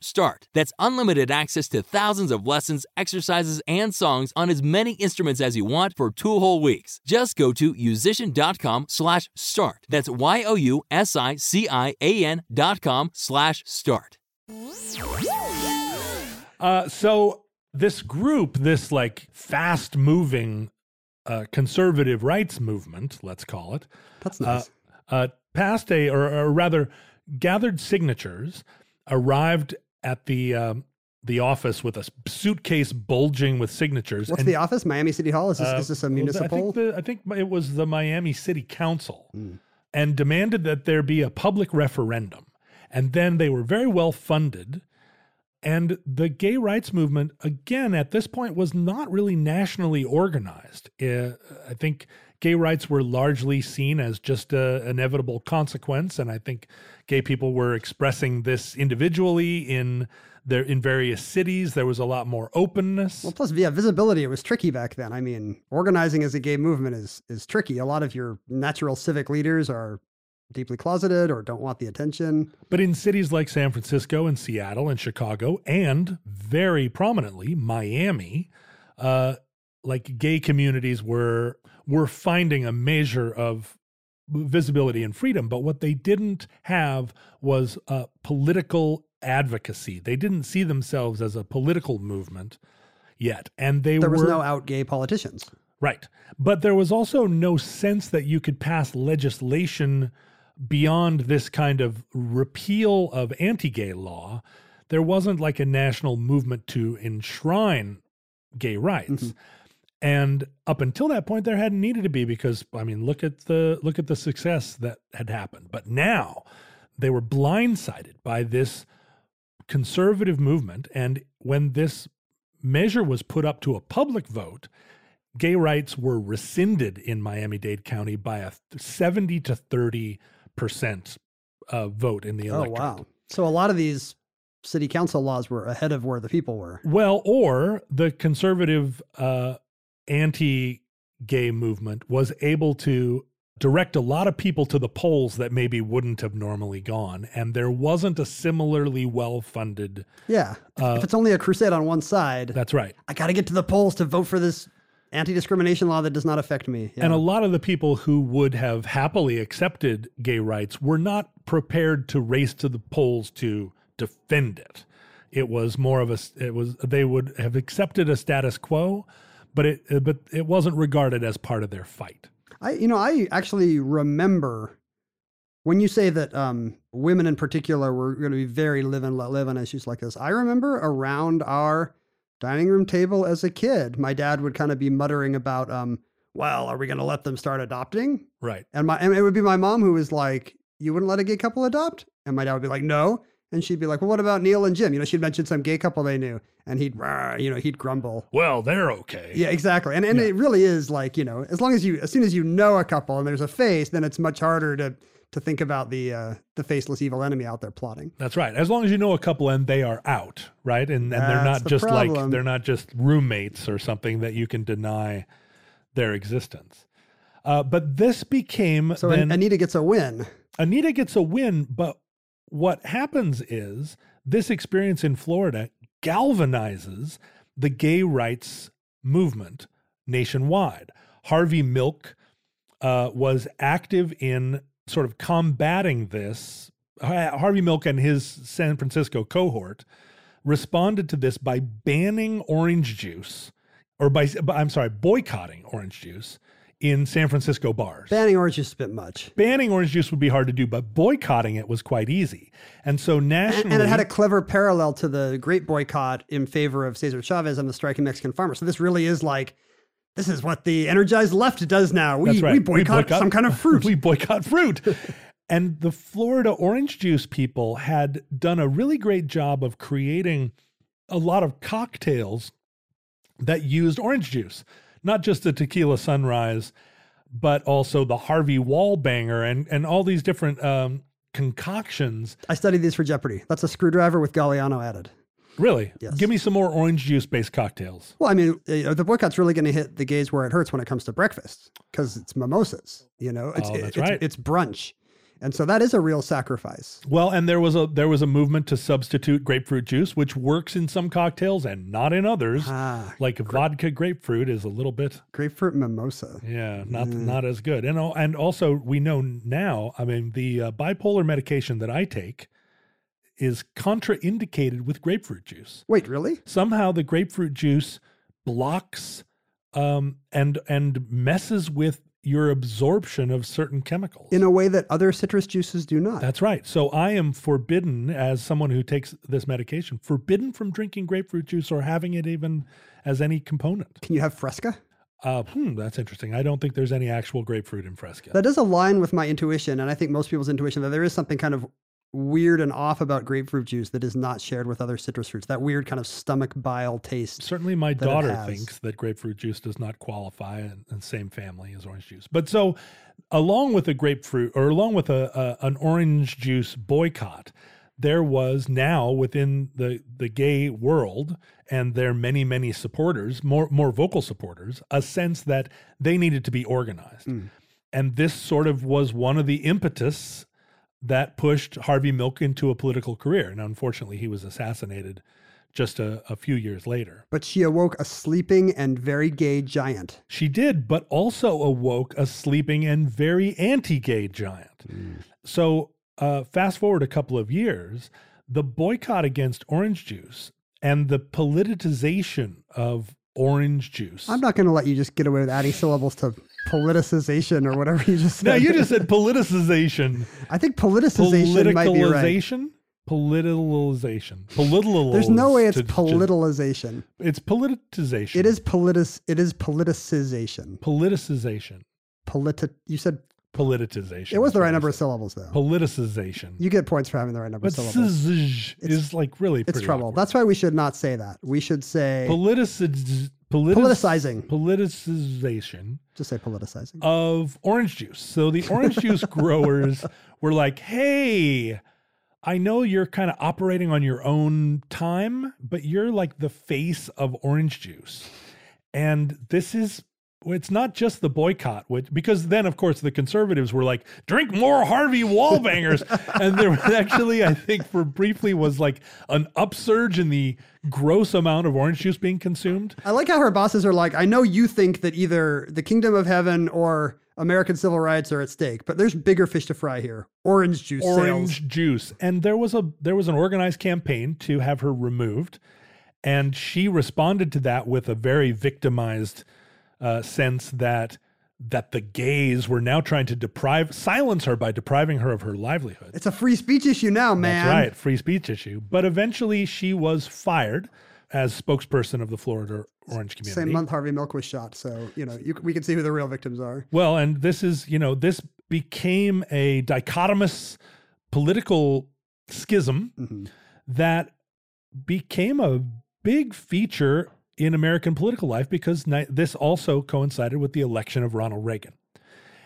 G: start. That's unlimited access to thousands of lessons, exercises, and songs on as many instruments as you want for two whole weeks. Just go to yousician.com slash start. That's Y-O-U-S-I-C-I-A-N dot com slash start.
D: Uh, so this group, this like fast moving uh, conservative rights movement, let's call it,
A: That's
D: uh,
A: nice.
D: uh, passed a, or, or rather, gathered signatures, arrived at the um, the office with a suitcase bulging with signatures.
A: What's
D: and,
A: the office? Miami City Hall? Is this,
D: uh,
A: is this a municipal?
D: I think, the, I think it was the Miami City Council.
A: Mm.
D: and demanded that there be a public referendum. And then they were very well funded. And the gay rights movement, again, at this point, was not really nationally organized. Uh, I think gay rights were largely seen as just an inevitable consequence. And I think gay people were expressing this individually in their in various cities. There was a lot more openness.
A: Well, plus, yeah, visibility. It was tricky back then. I mean, organizing as a gay movement is is tricky. A lot of your natural civic leaders are deeply closeted or don't want the attention.
D: But in cities like San Francisco and Seattle and Chicago, and very prominently Miami, uh, like gay communities were were finding a measure of visibility and freedom. But what they didn't have was uh, political advocacy. They didn't see themselves as a political movement yet, and they
A: There was
D: were
A: no out gay politicians.
D: Right. But there was also no sense that you could pass legislation beyond this kind of repeal of anti gay law. There wasn't like a national movement to enshrine gay rights. And up until that point there hadn't needed to be because I mean look at the look at the success that had happened. But now they were blindsided by this conservative movement and when this measure was put up to a public vote, gay rights were rescinded in Miami Dade County by a 70 to 30 percent uh, vote in the
A: election.
D: Oh
A: wow! So a lot of these city council laws were ahead of where the people were.
D: Well, or the conservative uh, anti gay movement was able to direct a lot of people to the polls that maybe wouldn't have normally gone. And there wasn't a similarly well funded.
A: Yeah. If,
D: Uh,
A: if it's only a crusade on one side,
D: That's right.
A: I got to get to the polls to vote for this anti-discrimination law that does not affect me. Yeah.
D: And a lot of the people who would have happily accepted gay rights were not prepared to race to the polls to defend it. It was more of a it was they would have accepted a status quo, but it but it wasn't regarded as part of their fight.
A: I, you know, I actually remember when you say that um, women in particular were going to be very live and let live on issues like this. I remember around our dining room table as a kid, my dad would kind of be muttering about, um, well, are we going to let them start adopting?
D: Right.
A: And my and it would be my mom who was like, "You wouldn't let a gay couple adopt?" And my dad would be like, "No." And she'd be like, "Well, what about Neil and Jim?" You know, she'd mention some gay couple they knew, and he'd, you know, he'd grumble.
D: Well, they're okay.
A: Yeah, exactly. And and it really is like, you know, as long as you as soon as you know a couple and there's a face, then it's much harder to to think about the uh the faceless evil enemy out there plotting.
D: That's right. As long as you know a couple and they are out, right? And and they're not
A: the
D: just like they're not just roommates or something that you can deny their existence. Uh, but this became
A: So
D: then
A: Anita gets a win.
D: Anita gets a win, but what happens is this experience in Florida galvanizes the gay rights movement nationwide. Harvey Milk uh, was active in sort of combating this. Harvey Milk and his San Francisco cohort responded to this by banning orange juice, or by, I'm sorry, boycotting orange juice in San Francisco bars.
A: Banning orange juice is a bit much.
D: Banning orange juice would be hard to do, but boycotting it was quite easy. And so
A: And,
D: nationally,
A: and it had a clever parallel to the great boycott in favor of Cesar Chavez and the striking Mexican farmers. So this really is like this is what the energized left does now. We
D: right.
A: we boycott some kind of fruit.
D: we boycott fruit. and the Florida orange juice people had done a really great job of creating a lot of cocktails that used orange juice, not just the tequila sunrise, but also the Harvey Wallbanger and and all these different um, concoctions.
A: I studied these for Jeopardy. That's a screwdriver with Galliano added.
D: Really,
A: Yes.
D: give me some more orange juice based cocktails.
A: Well, I mean, know, the boycott's really going to hit the gays where it hurts when it comes to breakfast because it's mimosas. You know, it's
D: Oh, that's
A: it's,
D: right.
A: it's brunch, and so that is a real sacrifice.
D: Well, and there was a there was a movement to substitute grapefruit juice, which works in some cocktails and not in others.
A: Ah,
D: like vodka grapefruit is a little bit,
A: grapefruit mimosa.
D: yeah, not
A: Mm.
D: not as good. And and also we know now. I mean, the uh, bipolar medication that I take is contraindicated with grapefruit juice.
A: Wait, really?
D: Somehow the grapefruit juice blocks um, and and messes with your absorption of certain chemicals.
A: In a way that other citrus juices do not.
D: That's right. So I am forbidden, as someone who takes this medication, forbidden from drinking grapefruit juice or having it even as any component.
A: Can you have Fresca?
D: Uh, hmm, that's interesting. I don't think there's any actual grapefruit in Fresca.
A: That does align with my intuition, and I think most people's intuition that there is something kind of weird and off about grapefruit juice that is not shared with other citrus fruits. That weird kind of stomach bile taste.
D: Certainly, my daughter thinks that grapefruit juice does not qualify in, in same family as orange juice. But so, along with a grapefruit or along with a, a an orange juice boycott, there was now within the the gay world and their many many supporters, more more vocal supporters, a sense that they needed to be organized. Mm. And this sort of was one of the impetus that pushed Harvey Milk into a political career. And unfortunately, he was assassinated just a, a few years later.
A: But she awoke a sleeping and very gay giant.
D: She did, but also awoke a sleeping and very anti gay giant. So, uh, fast forward a couple of years, the boycott against orange juice and the politicization of orange juice.
A: I'm not going to let you just get away with adding syllables to politicization or whatever you just said.
D: now, you just said politicization.
A: I think politicization might be right.
D: Politicalization? Politicalization.
A: There's no way it's politicalization.
D: It's politicization.
A: It is politis. It is politicization.
D: politicization.
A: Politi- You said
D: Politicization.
A: it was the right number of syllables, though.
D: Politicization.
A: You get points for having the right number
D: But
A: of syllables.
D: zzz is like really
A: It's trouble.
D: awkward.
A: That's why we should not say that. We should say
D: Politici- politic-
A: Politicizing.
D: Politicization
A: just say politicizing.
D: of orange juice. So the orange juice growers were like, hey, I know you're kind of operating on your own time, but you're like the face of orange juice. And this is it's not just the boycott, which because then of course the conservatives were like, drink more Harvey Wallbangers. and there was actually, I think, for briefly was like an upsurge in the gross amount of orange juice being consumed.
A: I like how her bosses are like, I know you think that either the kingdom of heaven or American civil rights are at stake, but there's bigger fish to fry here. Orange juice
D: orange
A: sales.
D: juice and there was a there was an organized campaign to have her removed and she responded to that with a very victimized uh, sense that that the gays were now trying to deprive silence her by depriving her of her livelihood
A: It's a free speech issue now, man.
D: that's right free speech issue but eventually she was fired as spokesperson of the florida orange community
A: Same month Harvey Milk was shot, so you know you, we can see who the real victims are.
D: Well, and this is, you know, this became a dichotomous political schism
A: Mm-hmm.
D: that became a big feature in American political life because this also coincided with the election of Ronald Reagan.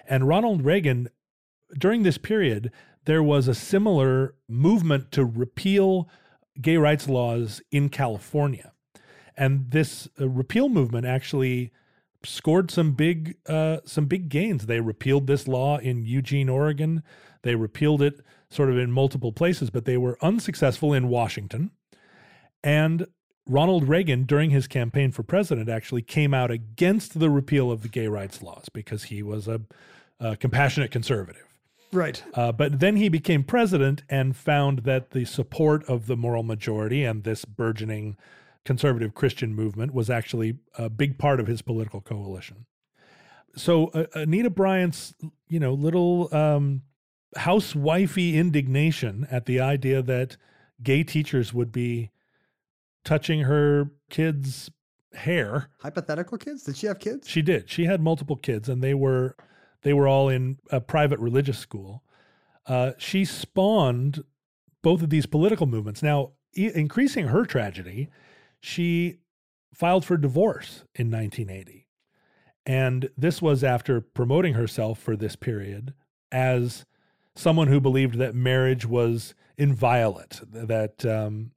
D: And Ronald Reagan, during this period, there was a similar movement to repeal gay rights laws in California. And this uh, repeal movement actually scored some big uh, some big gains. They repealed this law in Eugene, Oregon. They repealed it sort of in multiple places, but they were unsuccessful in Washington. And Ronald Reagan, during his campaign for president, actually came out against the repeal of the gay rights laws because he was a, a compassionate conservative.
A: Right.
D: Uh, but then he became president and found that the support of the moral majority and this burgeoning conservative Christian movement was actually a big part of his political coalition. So uh, Anita Bryant's, you know, little um, housewifey indignation at the idea that gay teachers would be touching her kids' hair.
A: Hypothetical kids? Did she have kids?
D: She did. She had multiple kids, and they were they were all in a private religious school. Uh, she spawned both of these political movements. Now, i- increasing her tragedy, she filed for divorce in 1980, and this was after promoting herself for this period as someone who believed that marriage was inviolate, that um,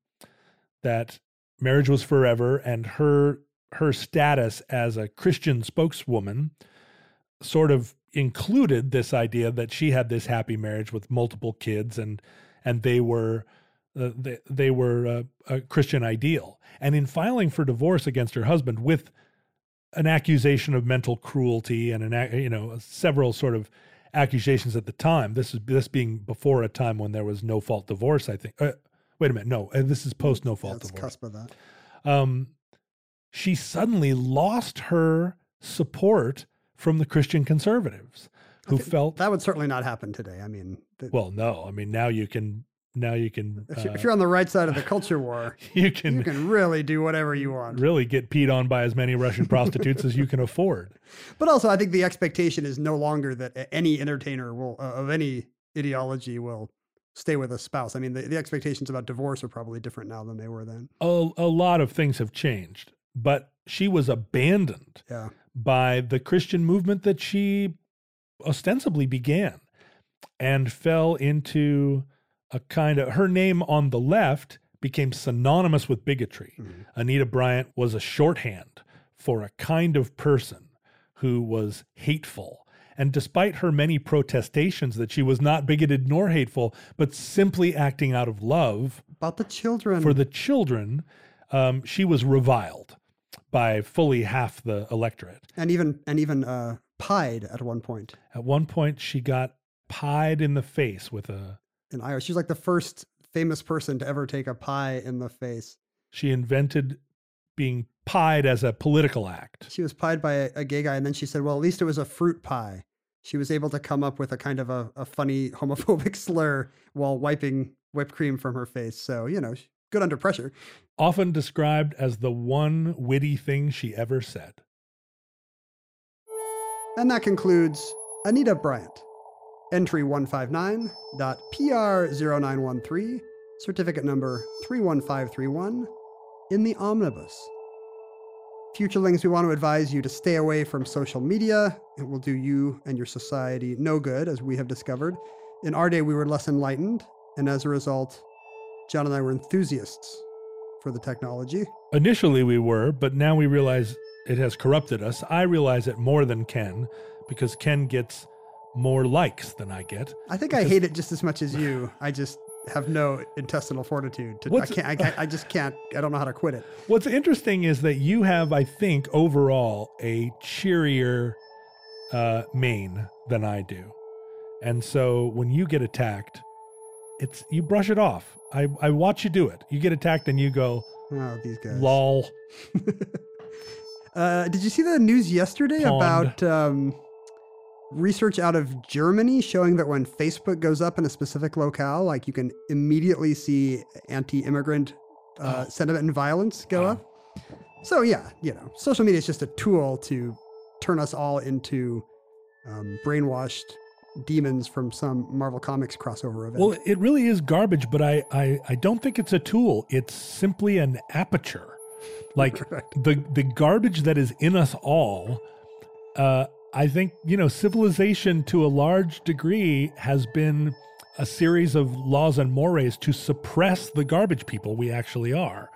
D: that marriage was forever, and her her status as a Christian spokeswoman sort of included this idea that she had this happy marriage with multiple kids and and they were uh, they, they were uh, a Christian ideal. And in filing for divorce against her husband with an accusation of mental cruelty and an you know several sort of accusations at the time. This is this being before a time when there was no fault divorce. I think. Uh, wait a minute, no, this is post no fault
A: That's
D: divorce
A: cusp of that.
D: um, she suddenly lost her support from the Christian conservatives who felt,
A: That would certainly not happen today. I mean, the,
D: well, no, I mean, now you can now you can
A: If,
D: uh,
A: if you're on the right side of the culture war,
D: you can
A: you can really do whatever you want.
D: really get peed on by as many Russian prostitutes as you can afford.
A: But also, I think the expectation is no longer that any entertainer will uh, of any ideology will stay with a spouse. I mean, the, the expectations about divorce are probably different now than they were then.
D: A, a lot of things have changed, but she was abandoned
A: Yeah.
D: by the Christian movement that she ostensibly began and fell into a kind of her name on the left became synonymous with bigotry. Mm-hmm. Anita Bryant was a shorthand for a kind of person who was hateful. And despite her many protestations that she was not bigoted nor hateful, but simply acting out of love
A: About the children.
D: for the children, um, she was reviled by fully half the electorate.
A: and even and even uh, pied at one point
D: At one point, she got pied in the face with a.
A: in Iowa. She was like the first famous person to ever take a pie in the face.
D: She invented being pied as a political act.
A: She was pied by a, a gay guy, and then she said, "Well, at least it was a fruit pie." She was able to come up with a kind of a, a funny homophobic slur while wiping whipped cream from her face. So you know, good under pressure.
D: Often described as the one witty thing she ever said.
A: And that concludes Anita Bryant. Entry 159.PR0913, certificate number 31531, in the omnibus. Futurelings, we want to advise you to stay away from social media. It will do you and your society no good, as we have discovered. In our day, we were less enlightened, and as a result, John and I were enthusiasts for the technology.
D: Initially, we were, but now we realize it has corrupted us. I realize it more than Ken because Ken gets more likes than I get.
A: I think I hate it just as much as you. I just have no intestinal fortitude. To, I can't. I, can't- I just can't. I don't know how to quit it.
D: What's interesting is that you have, I think, overall a cheerier uh, mien than I do, and so when you get attacked, it's you brush it off. I I watch you do it. You get attacked and you go,
A: Oh, these guys.
D: "Lol."
A: Uh, did you see the news yesterday
D: Pond.
A: about um, research out of Germany showing that when Facebook goes up in a specific locale, like you can immediately see anti-immigrant uh,
D: Oh.
A: sentiment and violence go up? So yeah, you know, social media is just a tool to turn us all into um, brainwashed demons from some Marvel Comics crossover event.
D: Well, it really is garbage, but I, I, I don't think it's a tool. It's simply an aperture. Like the the garbage that is in us all, uh, I think, you know, civilization to a large degree has been a series of laws and mores to suppress the garbage people we actually are.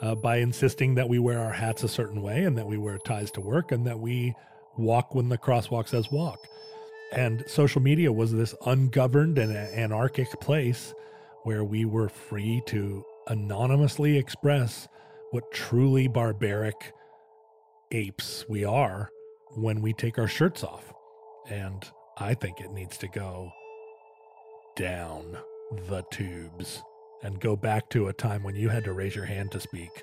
D: Uh, by insisting that we wear our hats a certain way and that we wear ties to work and that we walk when the crosswalk says walk. And social media was this ungoverned and anarchic place where we were free to anonymously express what truly barbaric apes we are when we take our shirts off. And I think it needs to go down the tubes and go back to a time when you had to raise your hand to speak.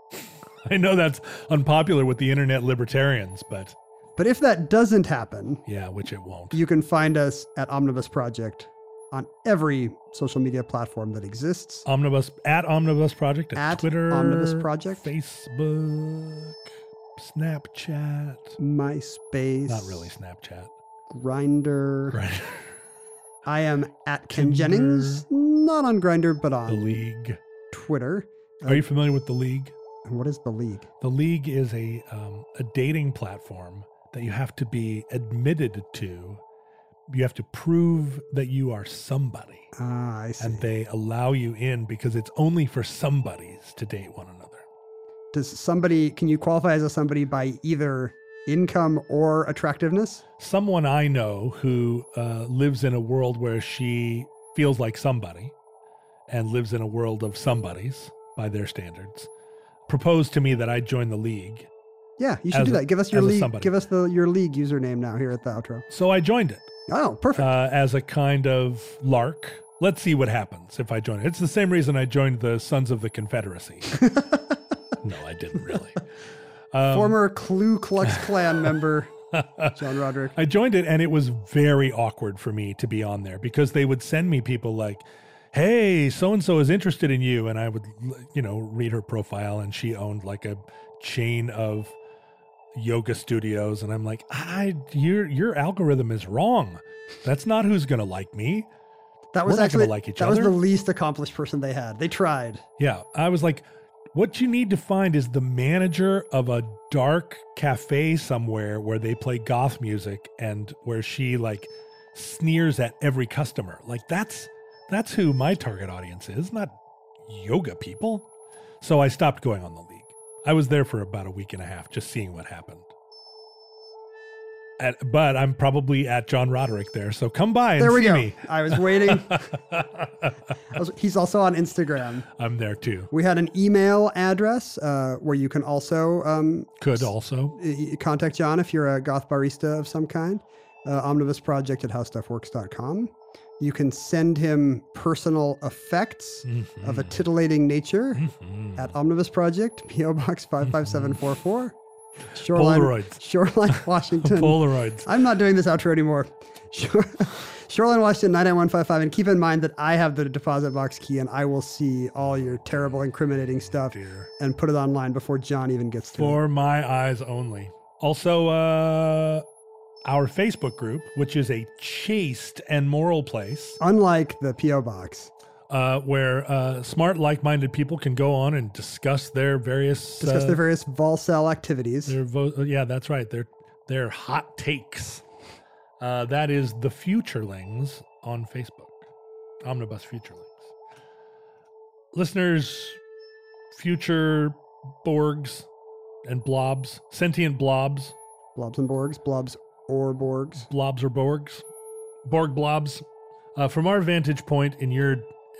D: I know that's unpopular with the internet libertarians, but
A: but if that doesn't happen,
D: yeah, which it won't.
A: You can find us at Omnibus Project on every social media platform that exists.
D: Omnibus at Omnibus Project at,
A: At
D: Twitter,
A: Omnibus Project.
D: Facebook, Snapchat.
A: MySpace.
D: Not really Snapchat. Grindr.
A: I am at Ken
D: Tinder.
A: Jennings, not on Grindr, but on The
D: League.
A: Twitter.
D: Are you familiar with the League?
A: What is the League?
D: The League is a um, a dating platform that you have to be admitted to. You have to prove that you are somebody,
A: Ah, I see.
D: and they allow you in because it's only for somebodies to date one another.
A: Does somebody, can you qualify as a somebody by either income or attractiveness?
D: Someone I know who uh, lives in a world where she feels like somebody and lives in a world of somebodies by their standards proposed to me that I join the League.
A: Yeah, you should do
D: a-
A: that. Give us your league.
D: somebody.
A: Give us the your league username now here at the outro.
D: So I joined it.
A: Oh, perfect.
D: uh, as a kind of lark. Let's see what happens if I join it. It's the same reason I joined the Sons of the Confederacy. no, I didn't really. Um,
A: Former Ku Klux Klan member John Roderick.
D: I joined it and it was very awkward for me to be on there because they would send me people like, hey, so and so is interested in you. And I would, you know, read her profile and she owned like a chain of yoga studios. And I'm like, I, your, your algorithm is wrong. That's not who's going to like me.
A: That was
D: We're
A: actually
D: like each
A: that was the least accomplished person they had. They tried.
D: Yeah. I was like, what you need to find is the manager of a dark cafe somewhere where they play goth music and where she like sneers at every customer. Like that's that's who my target audience is, not yoga people. So I stopped going on the league. I was there for about a week and a half just seeing what happened. At, but I'm probably at John Roderick there, so come by and
A: There we
D: see
A: go.
D: me.
A: I was waiting. I was- he's also on Instagram.
D: I'm there too.
A: We had an email address uh, where you can also um,
D: Could also.
A: y- contact John if you're a goth barista of some kind. Uh, omnibusproject at howstuffworks.com. You can send him personal effects of a titillating nature at Omnibus Project, P.O. Box 55744. Shoreline,
D: Polaroids.
A: Shoreline, Washington.
D: Polaroids.
A: I'm not doing this outro anymore. Shore, Shoreline, Washington 99155. And keep in mind that I have the deposit box key and I will see all your terrible, incriminating stuff
D: Dear.
A: and put it online before John even gets to it.
D: For my eyes only. Also, uh, our Facebook group, which is a chaste and moral place,
A: Unlike the P.O. box,
D: uh, where uh, smart, like-minded people can go on and discuss their various
A: discuss
D: uh,
A: their various Volcel activities.
D: their vo- uh, yeah, that's right. Their their hot takes. Uh, that is the Futurelings on Facebook, Omnibus Futurelings. Listeners, future Borgs and blobs, sentient blobs,
A: Blobs and Borgs, Blobs or Borgs.
D: blobs or Borgs, Borg blobs. Uh, from our vantage point in your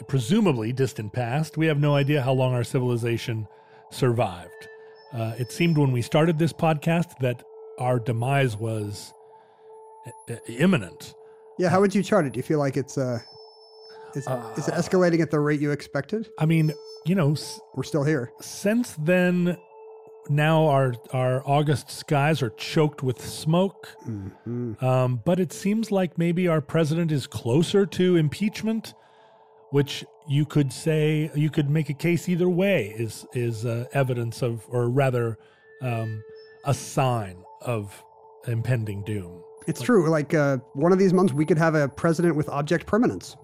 D: presumably distant past, we have no idea how long our civilization survived. Uh, it seemed when we started this podcast that our demise was i- i- imminent.
A: Yeah, how would you chart it? Do you feel like it's uh, is, is it escalating at the rate you expected?
D: I mean, you know,
A: We're still here.
D: since then, now our our August skies are choked with smoke. Um, but it seems like maybe our president is closer to impeachment, which you could say you could make a case either way is is uh, evidence of, or rather, um, a sign of impending doom.
A: It's true. Like uh, one of these months, we could have a president with object permanence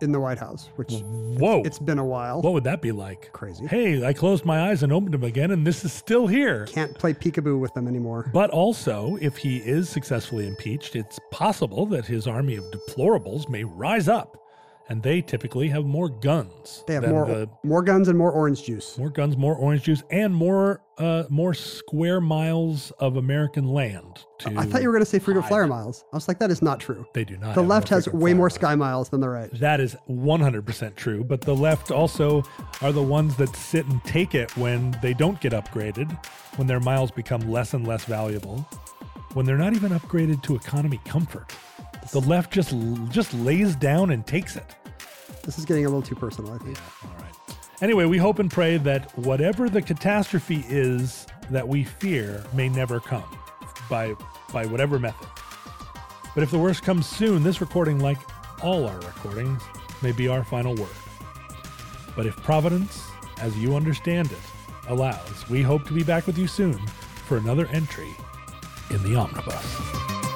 A: in the White House, which
D: Whoa!
A: it's been a while.
D: what would that be like?
A: Crazy.
D: Hey, I closed my eyes and opened them again, and this is still here.
A: Can't play peekaboo with them anymore.
D: But also, if he is successfully impeached, it's possible that his army of deplorables may rise up, and they typically have more guns.
A: They have more
D: the-
A: more guns and more orange juice.
D: more guns, more orange juice, and more uh, more square miles of American land. To
A: I thought you were going to say frequent flyer miles. I was like, that is not true.
D: They do not.
A: The left has way more
D: miles.
A: sky miles than the right.
D: That is 100% true, but the left also are the ones that sit and take it when they don't get upgraded, when their miles become less and less valuable, when they're not even upgraded to economy comfort. The left just just lays down and takes it.
A: This is getting a little too personal, I think.
D: All right. Anyway, we hope and pray that whatever the catastrophe is that we fear may never come by by whatever method. But if the worst comes soon, this recording, like all our recordings, may be our final word. But if Providence, as you understand it, allows, we hope to be back with you soon for another entry in the omnibus.